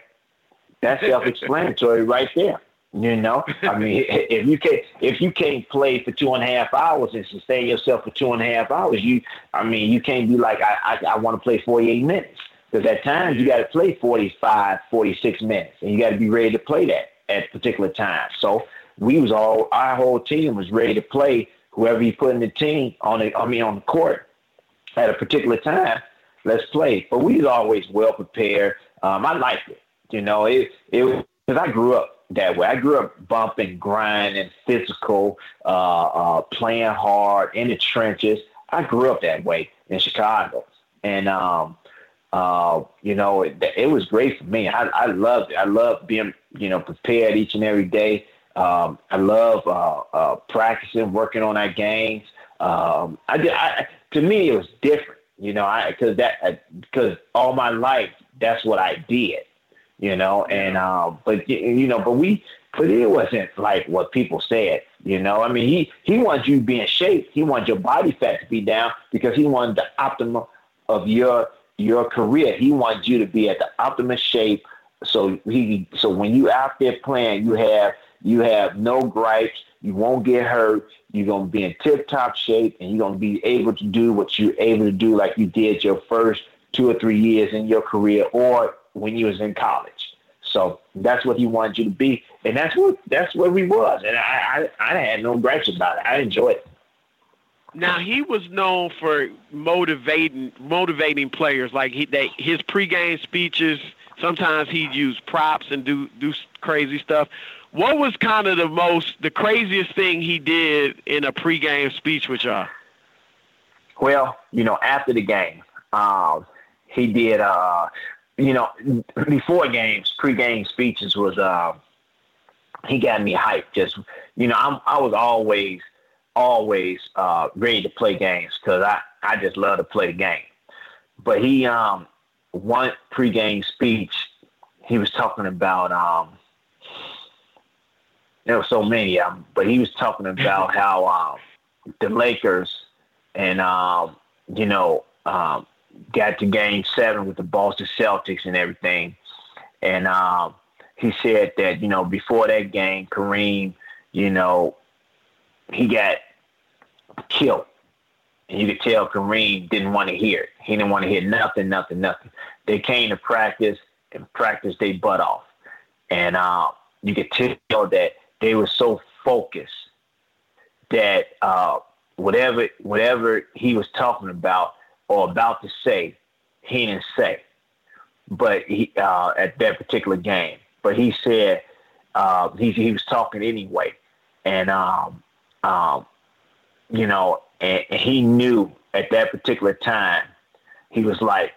that's self-explanatory right there. You know, I mean, if you can't if you can't play for two and a half hours and sustain yourself for two and a half hours, you, I mean, you can't be like, I, I, I want to play 48 minutes. Because at times you got to play 45, 46 minutes, and you got to be ready to play that at particular times. So we was all our whole team was ready to play whoever you put in the team on the I mean on the court at a particular time. Let's play. But we was always well prepared. Um, I liked it. You know, it it because I grew up that way. I grew up bumping, grinding, physical, uh, uh, playing hard in the trenches. I grew up that way in Chicago, and um, uh, you know, it, it was great for me. I, I loved it. I loved being, you know, prepared each and every day. Um, I love uh, uh, practicing, working on our games. Um, I, did, I, to me, it was different, you know, I because that because all my life that's what I did, you know, and um, but you know, but we, but it wasn't like what people said, you know. I mean, he he wants you to be in shape. He wants your body fat to be down because he wanted the optimum of your your career. He wants you to be at the optimum shape. So he so when you out there playing, you have you have no gripes. You won't get hurt. You're to be in tip top shape and you're to be able to do what you're able to do like you did your first two or three years in your career or when you was in college. So that's what he wanted you to be, and that's what that's what we was, and I I, I had no gripes about it. I enjoyed it. Now he was known for motivating motivating players. Like he, they, his pregame speeches. Sometimes he'd use props and do do crazy stuff. What was kind of the most the craziest thing he did in a pregame speech with y'all? Well, you know, after the game, um, he did. Uh, you know, before games, pregame speeches was. Uh, he got me hyped. Just you know, I'm I was always always uh, ready to play games because I I just love to play the game. But he um one pregame speech, he was talking about um there were so many of them, but he was talking about how um, the Lakers and um, you know um, got to Game Seven with the Boston Celtics and everything, and um, he said that you know before that game, Kareem, you know, he got killed. And you could tell Kareem didn't want to hear it. He didn't want to hear nothing, nothing, nothing. They came to practice and practiced their butt off. And uh, you could tell that they were so focused that uh, whatever whatever he was talking about or about to say, he didn't say. But he uh, at that particular game, but he said uh, he he was talking anyway, and um, um, you know, and, he knew at that particular time, he was like,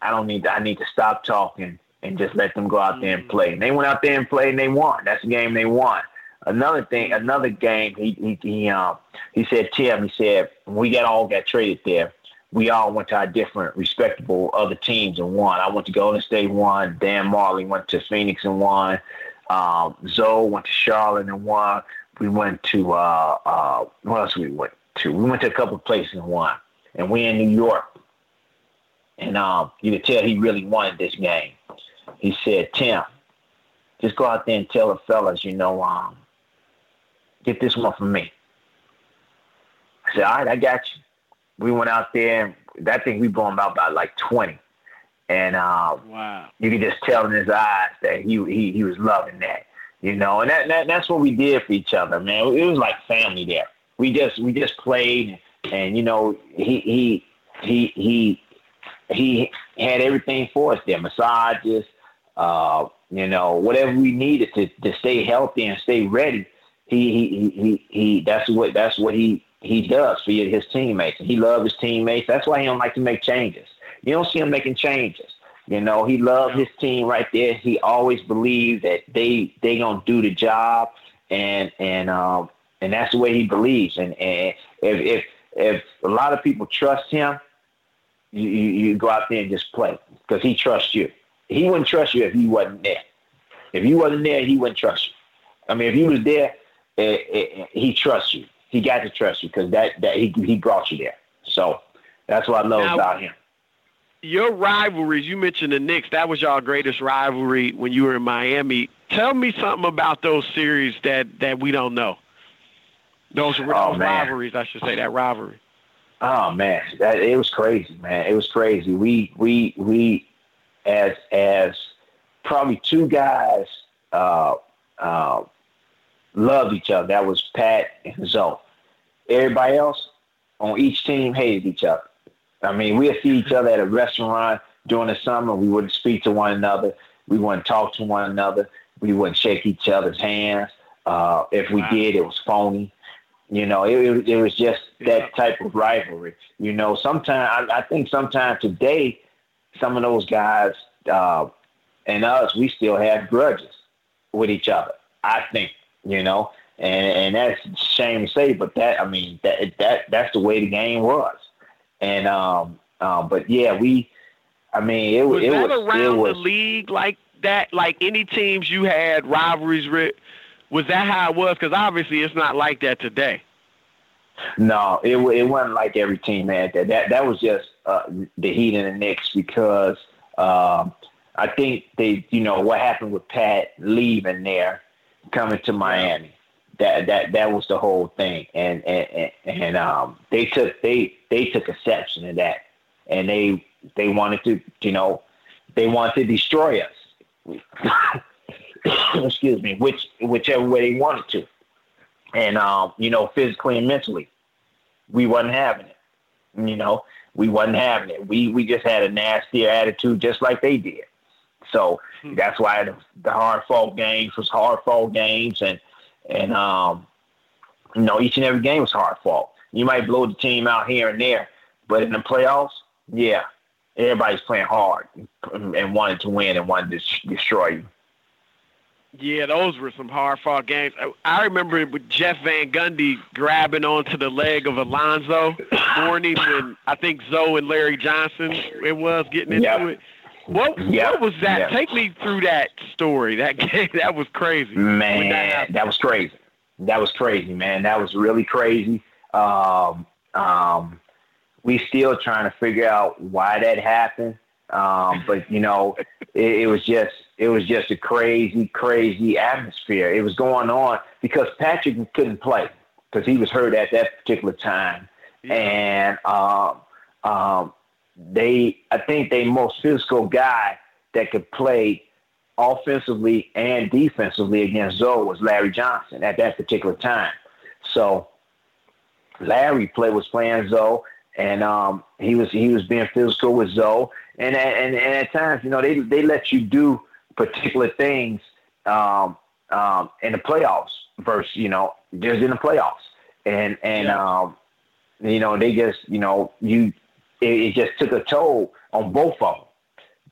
I don't need to, I need to stop talking and just let them go out there and play. And they went out there and played and they won. That's the game they won. Another thing, another game, he he he um he said, Tim, he said, we got all got traded there. We all went to our different respectable other teams and won. I went to Golden State won. Dan Majerle went to Phoenix and won. Um, Zo went to Charlotte and won. We went to uh uh what else we went to? We went to a couple of places and won. And we in New York. And um you could tell he really wanted this game he said, Tim, just go out there and tell the fellas, you know, um, get this one from me. I said, all right, I got you. We went out there, and that thing we blew him out by like 20. And um, wow. you could just tell in his eyes that he, he, he was loving that, you know, and that, that that's what we did for each other, man. It was like family there. We just we just played, and you know, he he he he he had everything for us there, massages, uh, you know, whatever we needed to, to stay healthy and stay ready. He, he, he, he, that's what, that's what he, he does for his teammates. He loves his teammates. That's why he don't like to make changes. You don't see him making changes. You know, he loved his team right there. He always believed that they they gonna do the job, and and um and that's the way he believes. And and if if if a lot of people trust him, you you, go out there and just play because he trusts you he wouldn't trust you if he wasn't there. If you wasn't there, he wouldn't trust you. I mean, if he was there, eh, eh, eh, he trusts you. He got to trust you because that that he he brought you there. So that's what I love now, about him. Your rivalries, you mentioned the Knicks. That was your greatest rivalry when you were in Miami. Tell me something about those series that that we don't know. Those, oh, rivalries, I should say, that rivalry. Oh man, that it was crazy, man. It was crazy. We we we as as probably two guys uh, uh, loved each other. That was Pat and Zo. Everybody else on each team hated each other. I mean, we'd see each other at a restaurant during the summer. We wouldn't speak to one another. We wouldn't talk to one another. We wouldn't shake each other's hands. Uh, if we wow. did, it was phony. You know, it, it was just that yeah. type of rivalry. You know, sometimes I, I think sometimes today some of those guys uh, and us, we still have grudges with each other. I think, you know, and and that's a shame to say, but that I mean that that that's the way the game was. And um, um but yeah, we, I mean, it was it that was around it was, the league like that. Like any teams you had rivalries with, was that how it was? Because obviously it's not like that today. No, it it wasn't like every team had that. That that was just uh, the Heat and the Knicks because um, I think they, you know, what happened with Pat leaving there, coming to Miami. That that that was the whole thing, and and and um, they took they they took exception to that, and they they wanted to, you know, they wanted to destroy us. Excuse me, which whichever way they wanted to, and um, you know, physically and mentally, we wasn't having it. You know, we wasn't having it. We we just had a nastier attitude, just like they did. So hmm. that's why the, the hard fought games was hard fought games, and and um, you know, each and every game was hard fought. You might blow the team out here and there, but in the playoffs, yeah, everybody's playing hard and wanted to win and wanted to destroy you. Yeah, those were some hard fought games. I remember with Jeff Van Gundy grabbing onto the leg of Alonzo Mourning when I think Zo and Larry Johnson it was getting into yep. it. What yep. what was that? Yep. Take me through that story. That game that was crazy. Man, that, that, was crazy. That was crazy, man. That was really crazy. Um, um, we still trying to figure out why that happened. Um, but you know, it, it, was just it was just a crazy, crazy atmosphere. It was going on because Patrick couldn't play because he was hurt at that particular time, yeah. and um, um, they I think they most physical guy that could play offensively and defensively against Zo was Larry Johnson at that particular time. So Larry play was playing Zo, and um, he was he was being physical with Zo, and and and at times you know they they let you do particular things um, um, in the playoffs versus you know just in the playoffs, and and yeah. um, you know they just you know you it, it just took a toll on both of them.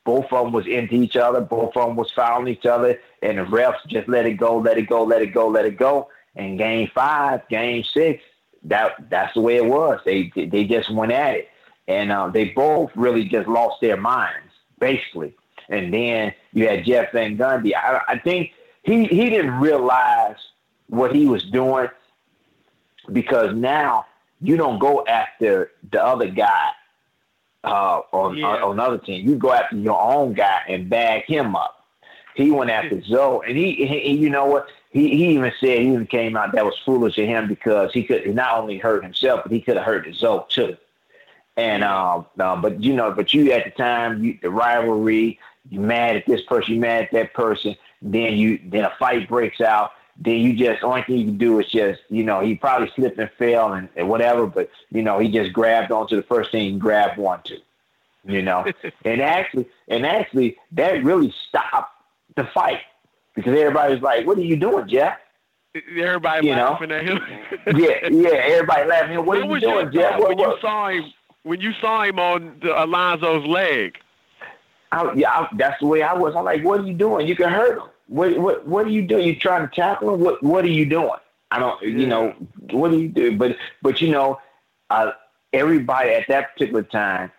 Both of them was into each other. Both of them was fouling each other, and the refs just let it go, let it go, let it go, let it go. And game five, game six, that that's the way it was. They they just went at it, and uh, they both really just lost their minds, basically. And then you had Jeff Van Gundy. I, I think he he didn't realize what he was doing because now you don't go after the other guy uh, on, yeah. on another team. You go after your own guy and bag him up. He went after Zo, and he, he, you know what? He, he even said he even came out that was foolish of him because he could not only hurt himself, but he could have hurt Zo too. And um, uh, but you know, but you at the time, you, the rivalry, you mad at this person, you mad at that person. Then you then a fight breaks out. Then you just only thing you can do is just you know he probably slipped and fell and, and whatever, but you know he just grabbed onto the first thing he grabbed onto. You know, and actually and actually that really stopped the fight because everybody's like, "What are you doing, Jeff?" Everybody you laughing know? at him. yeah, yeah, everybody laughing. What, what are you doing, Jeff? What, when what? you saw him, when you saw him on the Alonzo's leg. I, yeah, I, that's the way I was. I'm like, "What are you doing? You can hurt him. What, what, what are you doing? You trying to tackle him? What, what are you doing? I don't, yeah. you know, what do you do? But, but you know, uh, everybody at that particular time,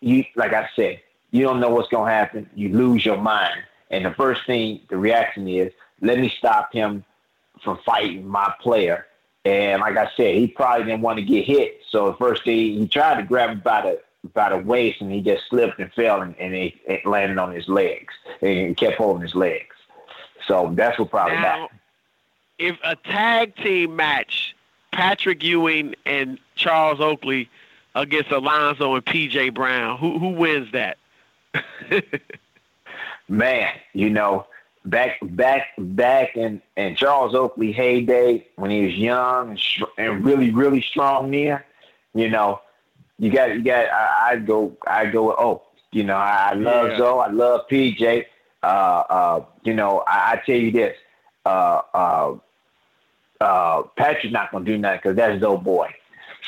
you, like I said, you don't know what's gonna happen. You lose your mind. And the first thing, the reaction is, let me stop him from fighting my player. And like I said, he probably didn't want to get hit. So the first thing he tried to grab him by the by the waist, and he just slipped and fell, and, and he it landed on his legs and kept holding his legs. So that's what probably now, happened. If a tag team match, Patrick Ewing and Charles Oakley against Alonzo and PJ Brown, who who wins that? man, you know, back back back in, in Charles Oakley heyday when he was young and, and really really strong there, you know, you got you got I, I go I go with oh you know I, I love yeah. Zo I love PJ uh uh you know I, I tell you this uh uh uh Patrick's not gonna do nothing because that's Zo boy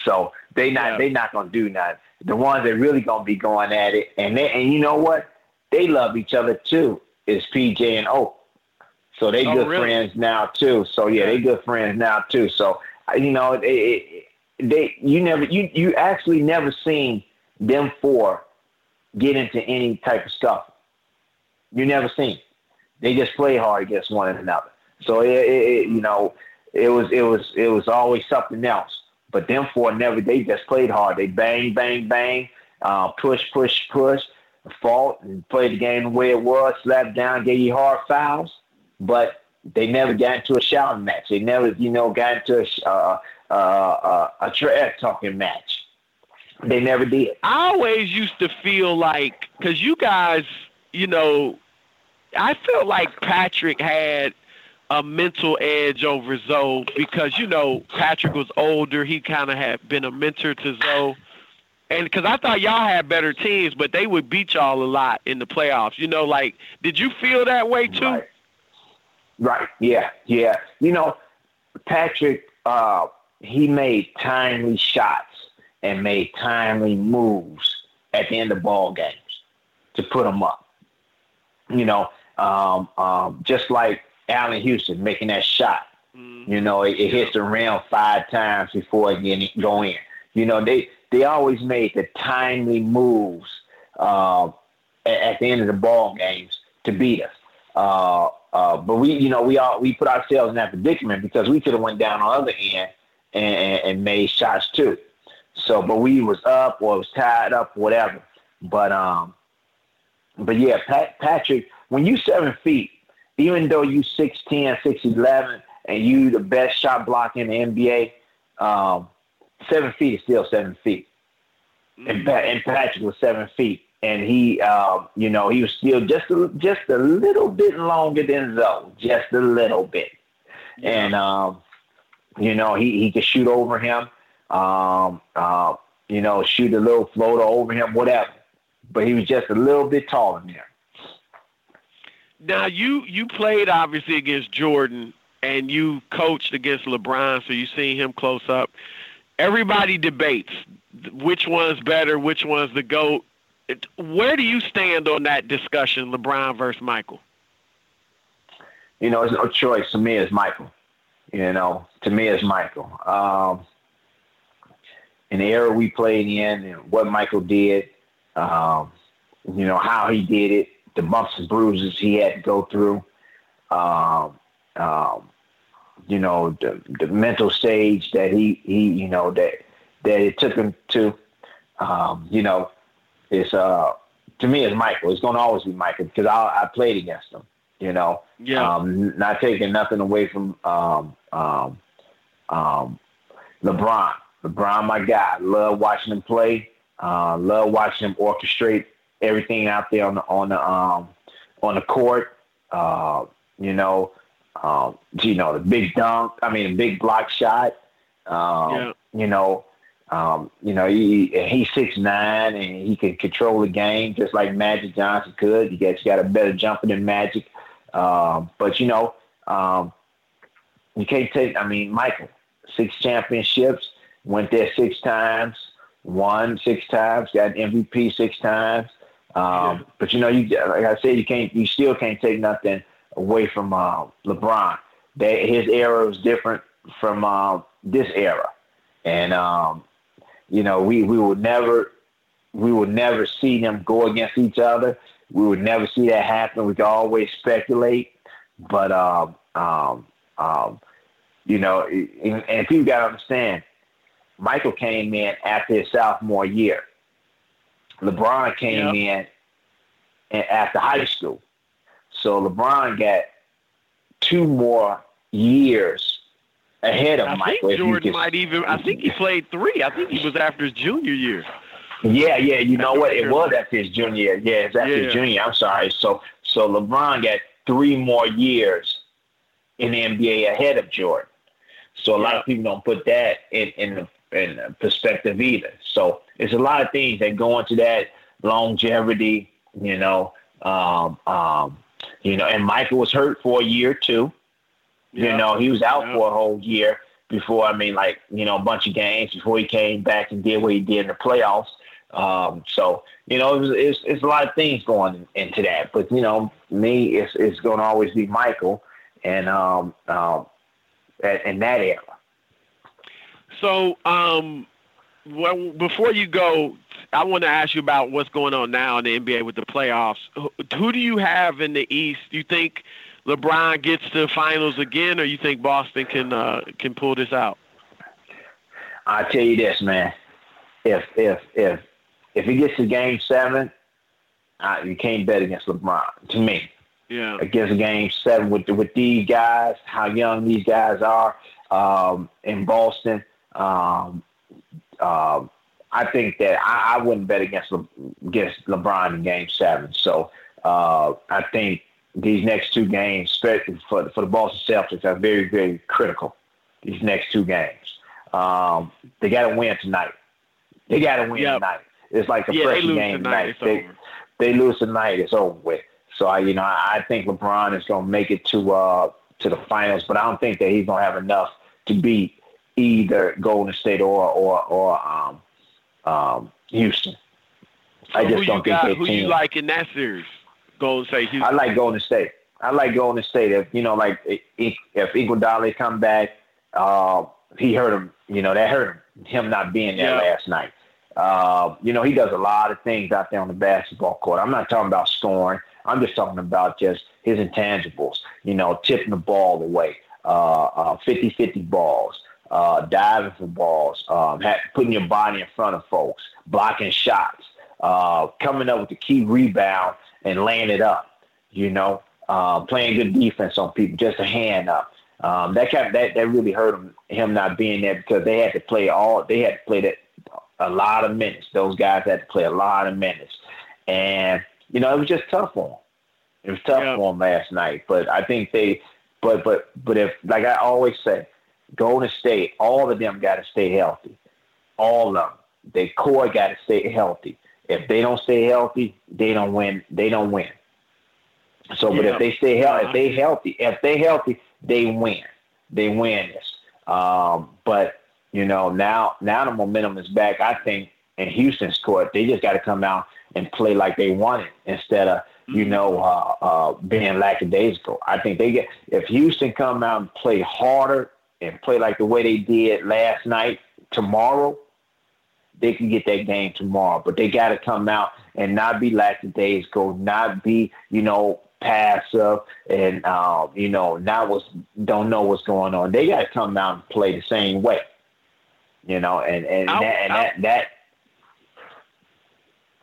so they not yeah. they not gonna do nothing the ones that really gonna be going at it and they and you know what they love each other too. Is PJ and Oak. So they oh, good really? friends now too. So yeah, they good friends now too. So you know, they, they you never you you actually never seen them four get into any type of stuff. You never seen. They just play hard against one another. So it, it, it, you know, it was it was it was always something else. But them four never. They just played hard. They bang bang bang, uh, push push push fought and played the game the way it was, slapped down, gave you hard fouls, but they never got into a shouting match. They never, you know, got into a, uh, uh, uh, a trash talking match. They never did. I always used to feel like, because you guys you know, I felt like Patrick had a mental edge over Zo because you know Patrick was older. He kind of had been a mentor to Zo, and because I thought y'all had better teams, but they would beat y'all a lot in the playoffs. You know, like did you feel that way too? Right. right. Yeah. Yeah. You know, Patrick. Uh, he made timely shots and made timely moves at the end of ball games to put them up. You know, um, um, just like Allan Houston making that shot. Mm-hmm. You know, it, it hits the rim five times before it get go in. You know, they they always made the timely moves uh, at, the end of the ball games to beat us. Uh, uh, but we, you know, we all we put ourselves in that predicament because we could have went down on the other end and, and, and, made shots too. So, but we was up or was tied up, whatever. But um, but yeah, Pat, Patrick, when you seven feet, even though you 6'10", 6'11", and you the best shot block in the NBA, um, seven feet is still seven feet. Mm-hmm. And, and Patrick was seven feet, and he, uh, you know, he was still just a, just a little bit longer than Zo, just a little bit. Yeah. And um, you know, he he could shoot over him, um, uh, you know, shoot a little floater over him, whatever. But he was just a little bit taller than him. Now you you played obviously against Jordan and you coached against LeBron, so you seen him close up. Everybody debates which one's better, which one's the goat. Where do you stand on that discussion, LeBron versus Michael? You know, it's no choice. To me, it's Michael. You know, to me, it's Michael. Um, in the era we played in, and what Michael did, um, you know, how he did it, the bumps and bruises he had to go through, um, um, you know, the, the mental stage that he, he, you know, that, that it took him to, um, you know, it's, uh, to me, it's Michael. It's going to always be Michael because I, I played against him, you know, yeah. um, not taking nothing away from, um, um, um, LeBron. LeBron, my guy. Love watching him play. Uh, love watching him orchestrate everything out there on the on the um, on the court. Uh, you know, um, you know the big dunk. I mean, big block shot. Um, yeah. You know, um, you know he he's six nine and he can control the game just like Magic Johnson could. He gets got a better jumper than Magic. Um, but you know, um, you can't take. I mean, Michael, six championships, went there six times, won six times, got MVP six times. Um, yeah. But you know, you like I said, you can't, you still can't take nothing away from uh, LeBron. That his era was different from uh, this era, and um, you know, we we would never, we would never see them go against each other. We would never see that happen. We could always speculate, but um, um, um, you know, and, and people got to understand, Michael came in after his sophomore year. LeBron came yep. in after high school. So LeBron got two more years ahead of I Michael. Think Jordan might even. I think he played three. I think he was after his junior year. Yeah, yeah. You know what? It was after his junior year. Yeah, it's after yeah. his junior. I'm sorry. So, so LeBron got three more years in the NBA ahead of Jordan. So a yeah. lot of people don't put that in in in perspective either. So it's a lot of things that go into that longevity, you know. Um, um, you know, and Michael was hurt for a year too. Yeah. You know, he was out yeah. for a whole year before. I mean, like you know, a bunch of games before he came back and did what he did in the playoffs. Um, so you know, it was, it's, it's a lot of things going into that. But you know, me, it's it's going to always be Michael, and um, um, in that era. So, um, well, before you go, I want to ask you about what's going on now in the NBA with the playoffs. Who do you have in the East? Do you think LeBron gets to the finals again, or you think Boston can uh, can pull this out? I tell you this, man. If if if if he gets to Game Seven, uh, you can't bet against LeBron. To me, yeah, against Game Seven with with these guys, how young these guys are um, in Boston. Um, uh, I think that I, I, wouldn't bet against Le, against LeBron in Game Seven. So Uh, I think these next two games, especially for for the Boston Celtics, are very very critical. These next two games, um, they got to win tonight. They got to win yep. tonight. It's like a yeah, fresh game tonight. tonight. They, they lose tonight, it's over with. So I, you know, I think LeBron is going to make it to uh, to the finals, but I don't think that he's going to have enough to beat either Golden State or or or um, um, Houston. So I just don't think got, Who team. you like in that series? Golden State, Houston. I like Golden State. I like Golden State. If you know, like if, if Iguodala come back, uh, he hurt him. You know, that hurt him. Him not being there yeah. last night. Uh, you know, he does a lot of things out there on the basketball court. I'm not talking about scoring. I'm just talking about just his intangibles. You know, tipping the ball away, uh, uh, 50-50 balls, uh, diving for balls, um, putting your body in front of folks, blocking shots, uh, coming up with the key rebound and laying it up. You know, uh, playing good defense on people, just a hand up. Um, that kind of, that that really hurt him him not being there because they had to play all they had to play that a lot of minutes. Those guys had to play a lot of minutes, and you know it was just tough for them. It was tough yeah. for them last night, but I think they, but but but if like I always say, Golden State, all of them got to stay healthy. All of them. Their core got to stay healthy. If they don't stay healthy, they don't win. They don't win. So, yeah. but if they stay healthy, if they healthy, if they healthy, they win. They win this. Um, but you know, now now the momentum is back. I think in Houston's court, they just got to come out and play like they want it instead of you mm-hmm. know uh, uh, being lackadaisical. I think they get if Houston come out and play harder and play like the way they did last night, tomorrow, they can get that game tomorrow. But they got to come out and not be lackadaisical, not be, you know, passive and, uh, you know, not was don't know what's going on. They got to come out and play the same way, you know, and, and, that, and that, that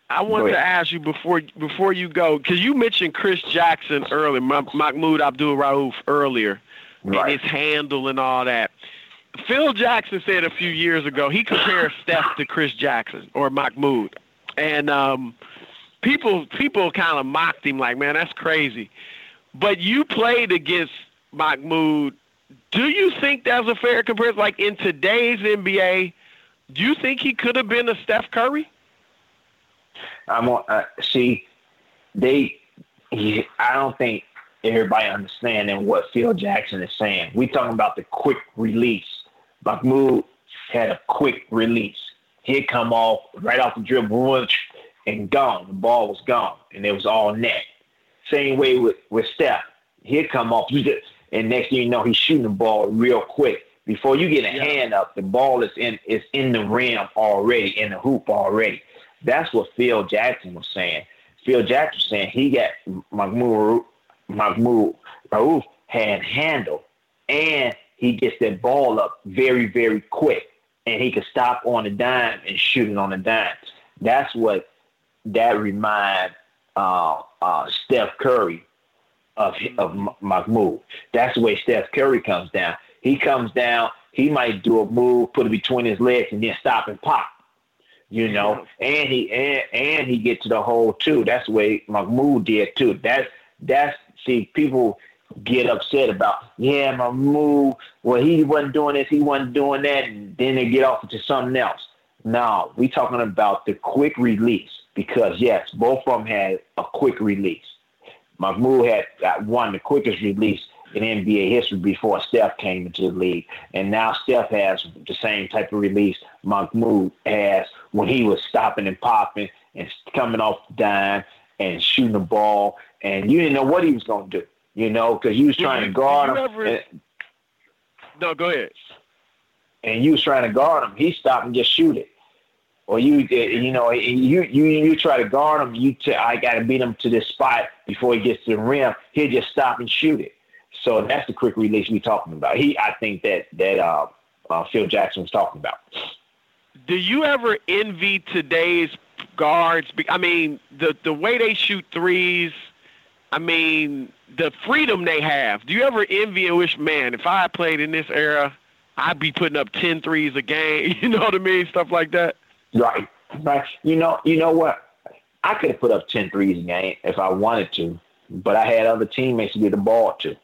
I want to ask you before before you go because you mentioned Chris Jackson earlier, Mahmoud Abdul Rauf earlier right. and his handle and all that. Phil Jackson said a few years ago he compared Steph to Chris Jackson or Mahmoud, and um, people people kind of mocked him like, man, that's crazy. But you played against Mahmoud. Do you think that's a fair comparison? Like in today's NBA, do you think he could have been a Steph Curry? I'm on. Uh, see, they. He, I don't think everybody understanding what Phil Jackson is saying. We talking about the quick release. Mahmoud had a quick release. He'd come off right off the dribble and gone. The ball was gone, and it was all net. Same way with, with Steph. He'd come off, and next thing you know, he's shooting the ball real quick. Before you get a yeah. hand up, the ball is in is in the rim already, in the hoop already. That's what Phil Jackson was saying. Phil Jackson was saying he got Mahmoud Mahmoud Rauf had handle, and he gets that ball up very, very quick, and he can stop on a dime and shoot it on a dime. That's what that remind uh, uh, Steph Curry of of Mahmoud. That's the way Steph Curry comes down. He comes down. He might do a move, put it between his legs, and then stop and pop. You know, and he and and he get to the hole too. That's the way Mahmoud did too. That's that's see people get upset about, yeah, my move. Well, he wasn't doing this, he wasn't doing that, and then they get off to something else. No, we talking about the quick release because yes, both of them had a quick release. Mahmoud had one the quickest release in NBA history before Steph came into the league, and now Steph has the same type of release Mahmoud has when he was stopping and popping and coming off the dime and shooting the ball, and you didn't know what he was going to do, you know, because he was trying to guard him. Ever... And, no, go ahead. And you was trying to guard him. He stopped and just shoot it. Or you, you know, you you you try to guard him. You, t- I got to beat him to this spot before he gets to the rim. He'll just stop and shoot it. So that's the quick release we talking about. He, I think that that uh, uh, Phil Jackson was talking about. Do you ever envy today's guards. I mean, the the way they shoot threes. I mean, the freedom they have. Do you ever envy and wish, man, if I played in this era, I'd be putting up 10 threes a game. You know what I mean? Stuff like that. Right. Right. You know. You know what? I could have put up 10 threes a game if I wanted to, but I had other teammates to get the ball to.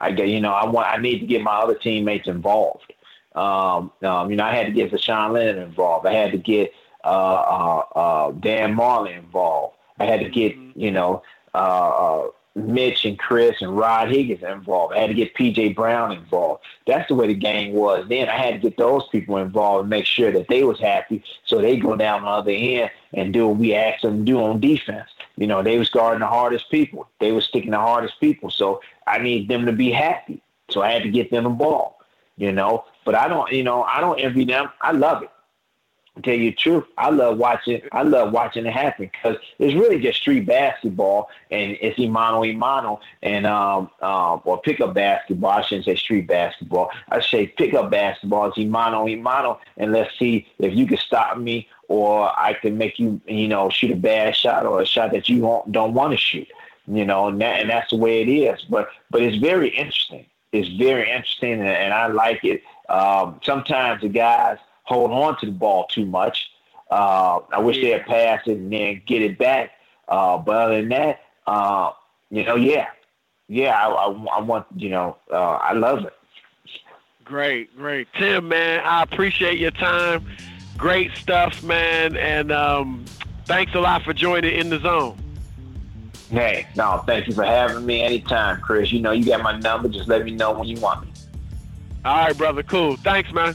I get, you know, I want, I need to get my other teammates involved. Um, um, you know, I had to get Voshon Lenard involved. I had to get uh, uh, uh, Dan Majerle involved. I had to get, mm-hmm. you know, uh, uh, Mitch and Chris and Rod Higgins involved. I had to get PJ Brown involved. That's the way the game was. Then I had to get those people involved and make sure that they was happy so they go down the other end and do what we asked them to do on defense. You know, they was guarding the hardest people. They was sticking the hardest people. So I need them to be happy. So I had to get them the ball. You know, but I don't, you know, I don't envy them. I love it tell you the truth, I love watching. I love watching it happen because it's really just street basketball, and it's imano imano, and um, um, or pickup basketball. I shouldn't say street basketball. I say pickup basketball It's imano imano, and let's see if you can stop me, or I can make you, you know, shoot a bad shot or a shot that you don't want to shoot. You know, and, that, and that's the way it is. But but it's very interesting. It's very interesting, and, and I like it. Um, sometimes the guys hold on to the ball too much. Uh, I wish yeah. they had passed it and then get it back. Uh, but other than that, uh, you know, yeah, yeah, I, I, I want, you know, uh, I love it. Great, great, Tim, man. I appreciate your time. Great stuff, man, and um, thanks a lot for joining in the zone. Hey, no, thank you for having me anytime, Chris. You know, you got my number. Just let me know when you want me. All right, brother. Cool. Thanks, man.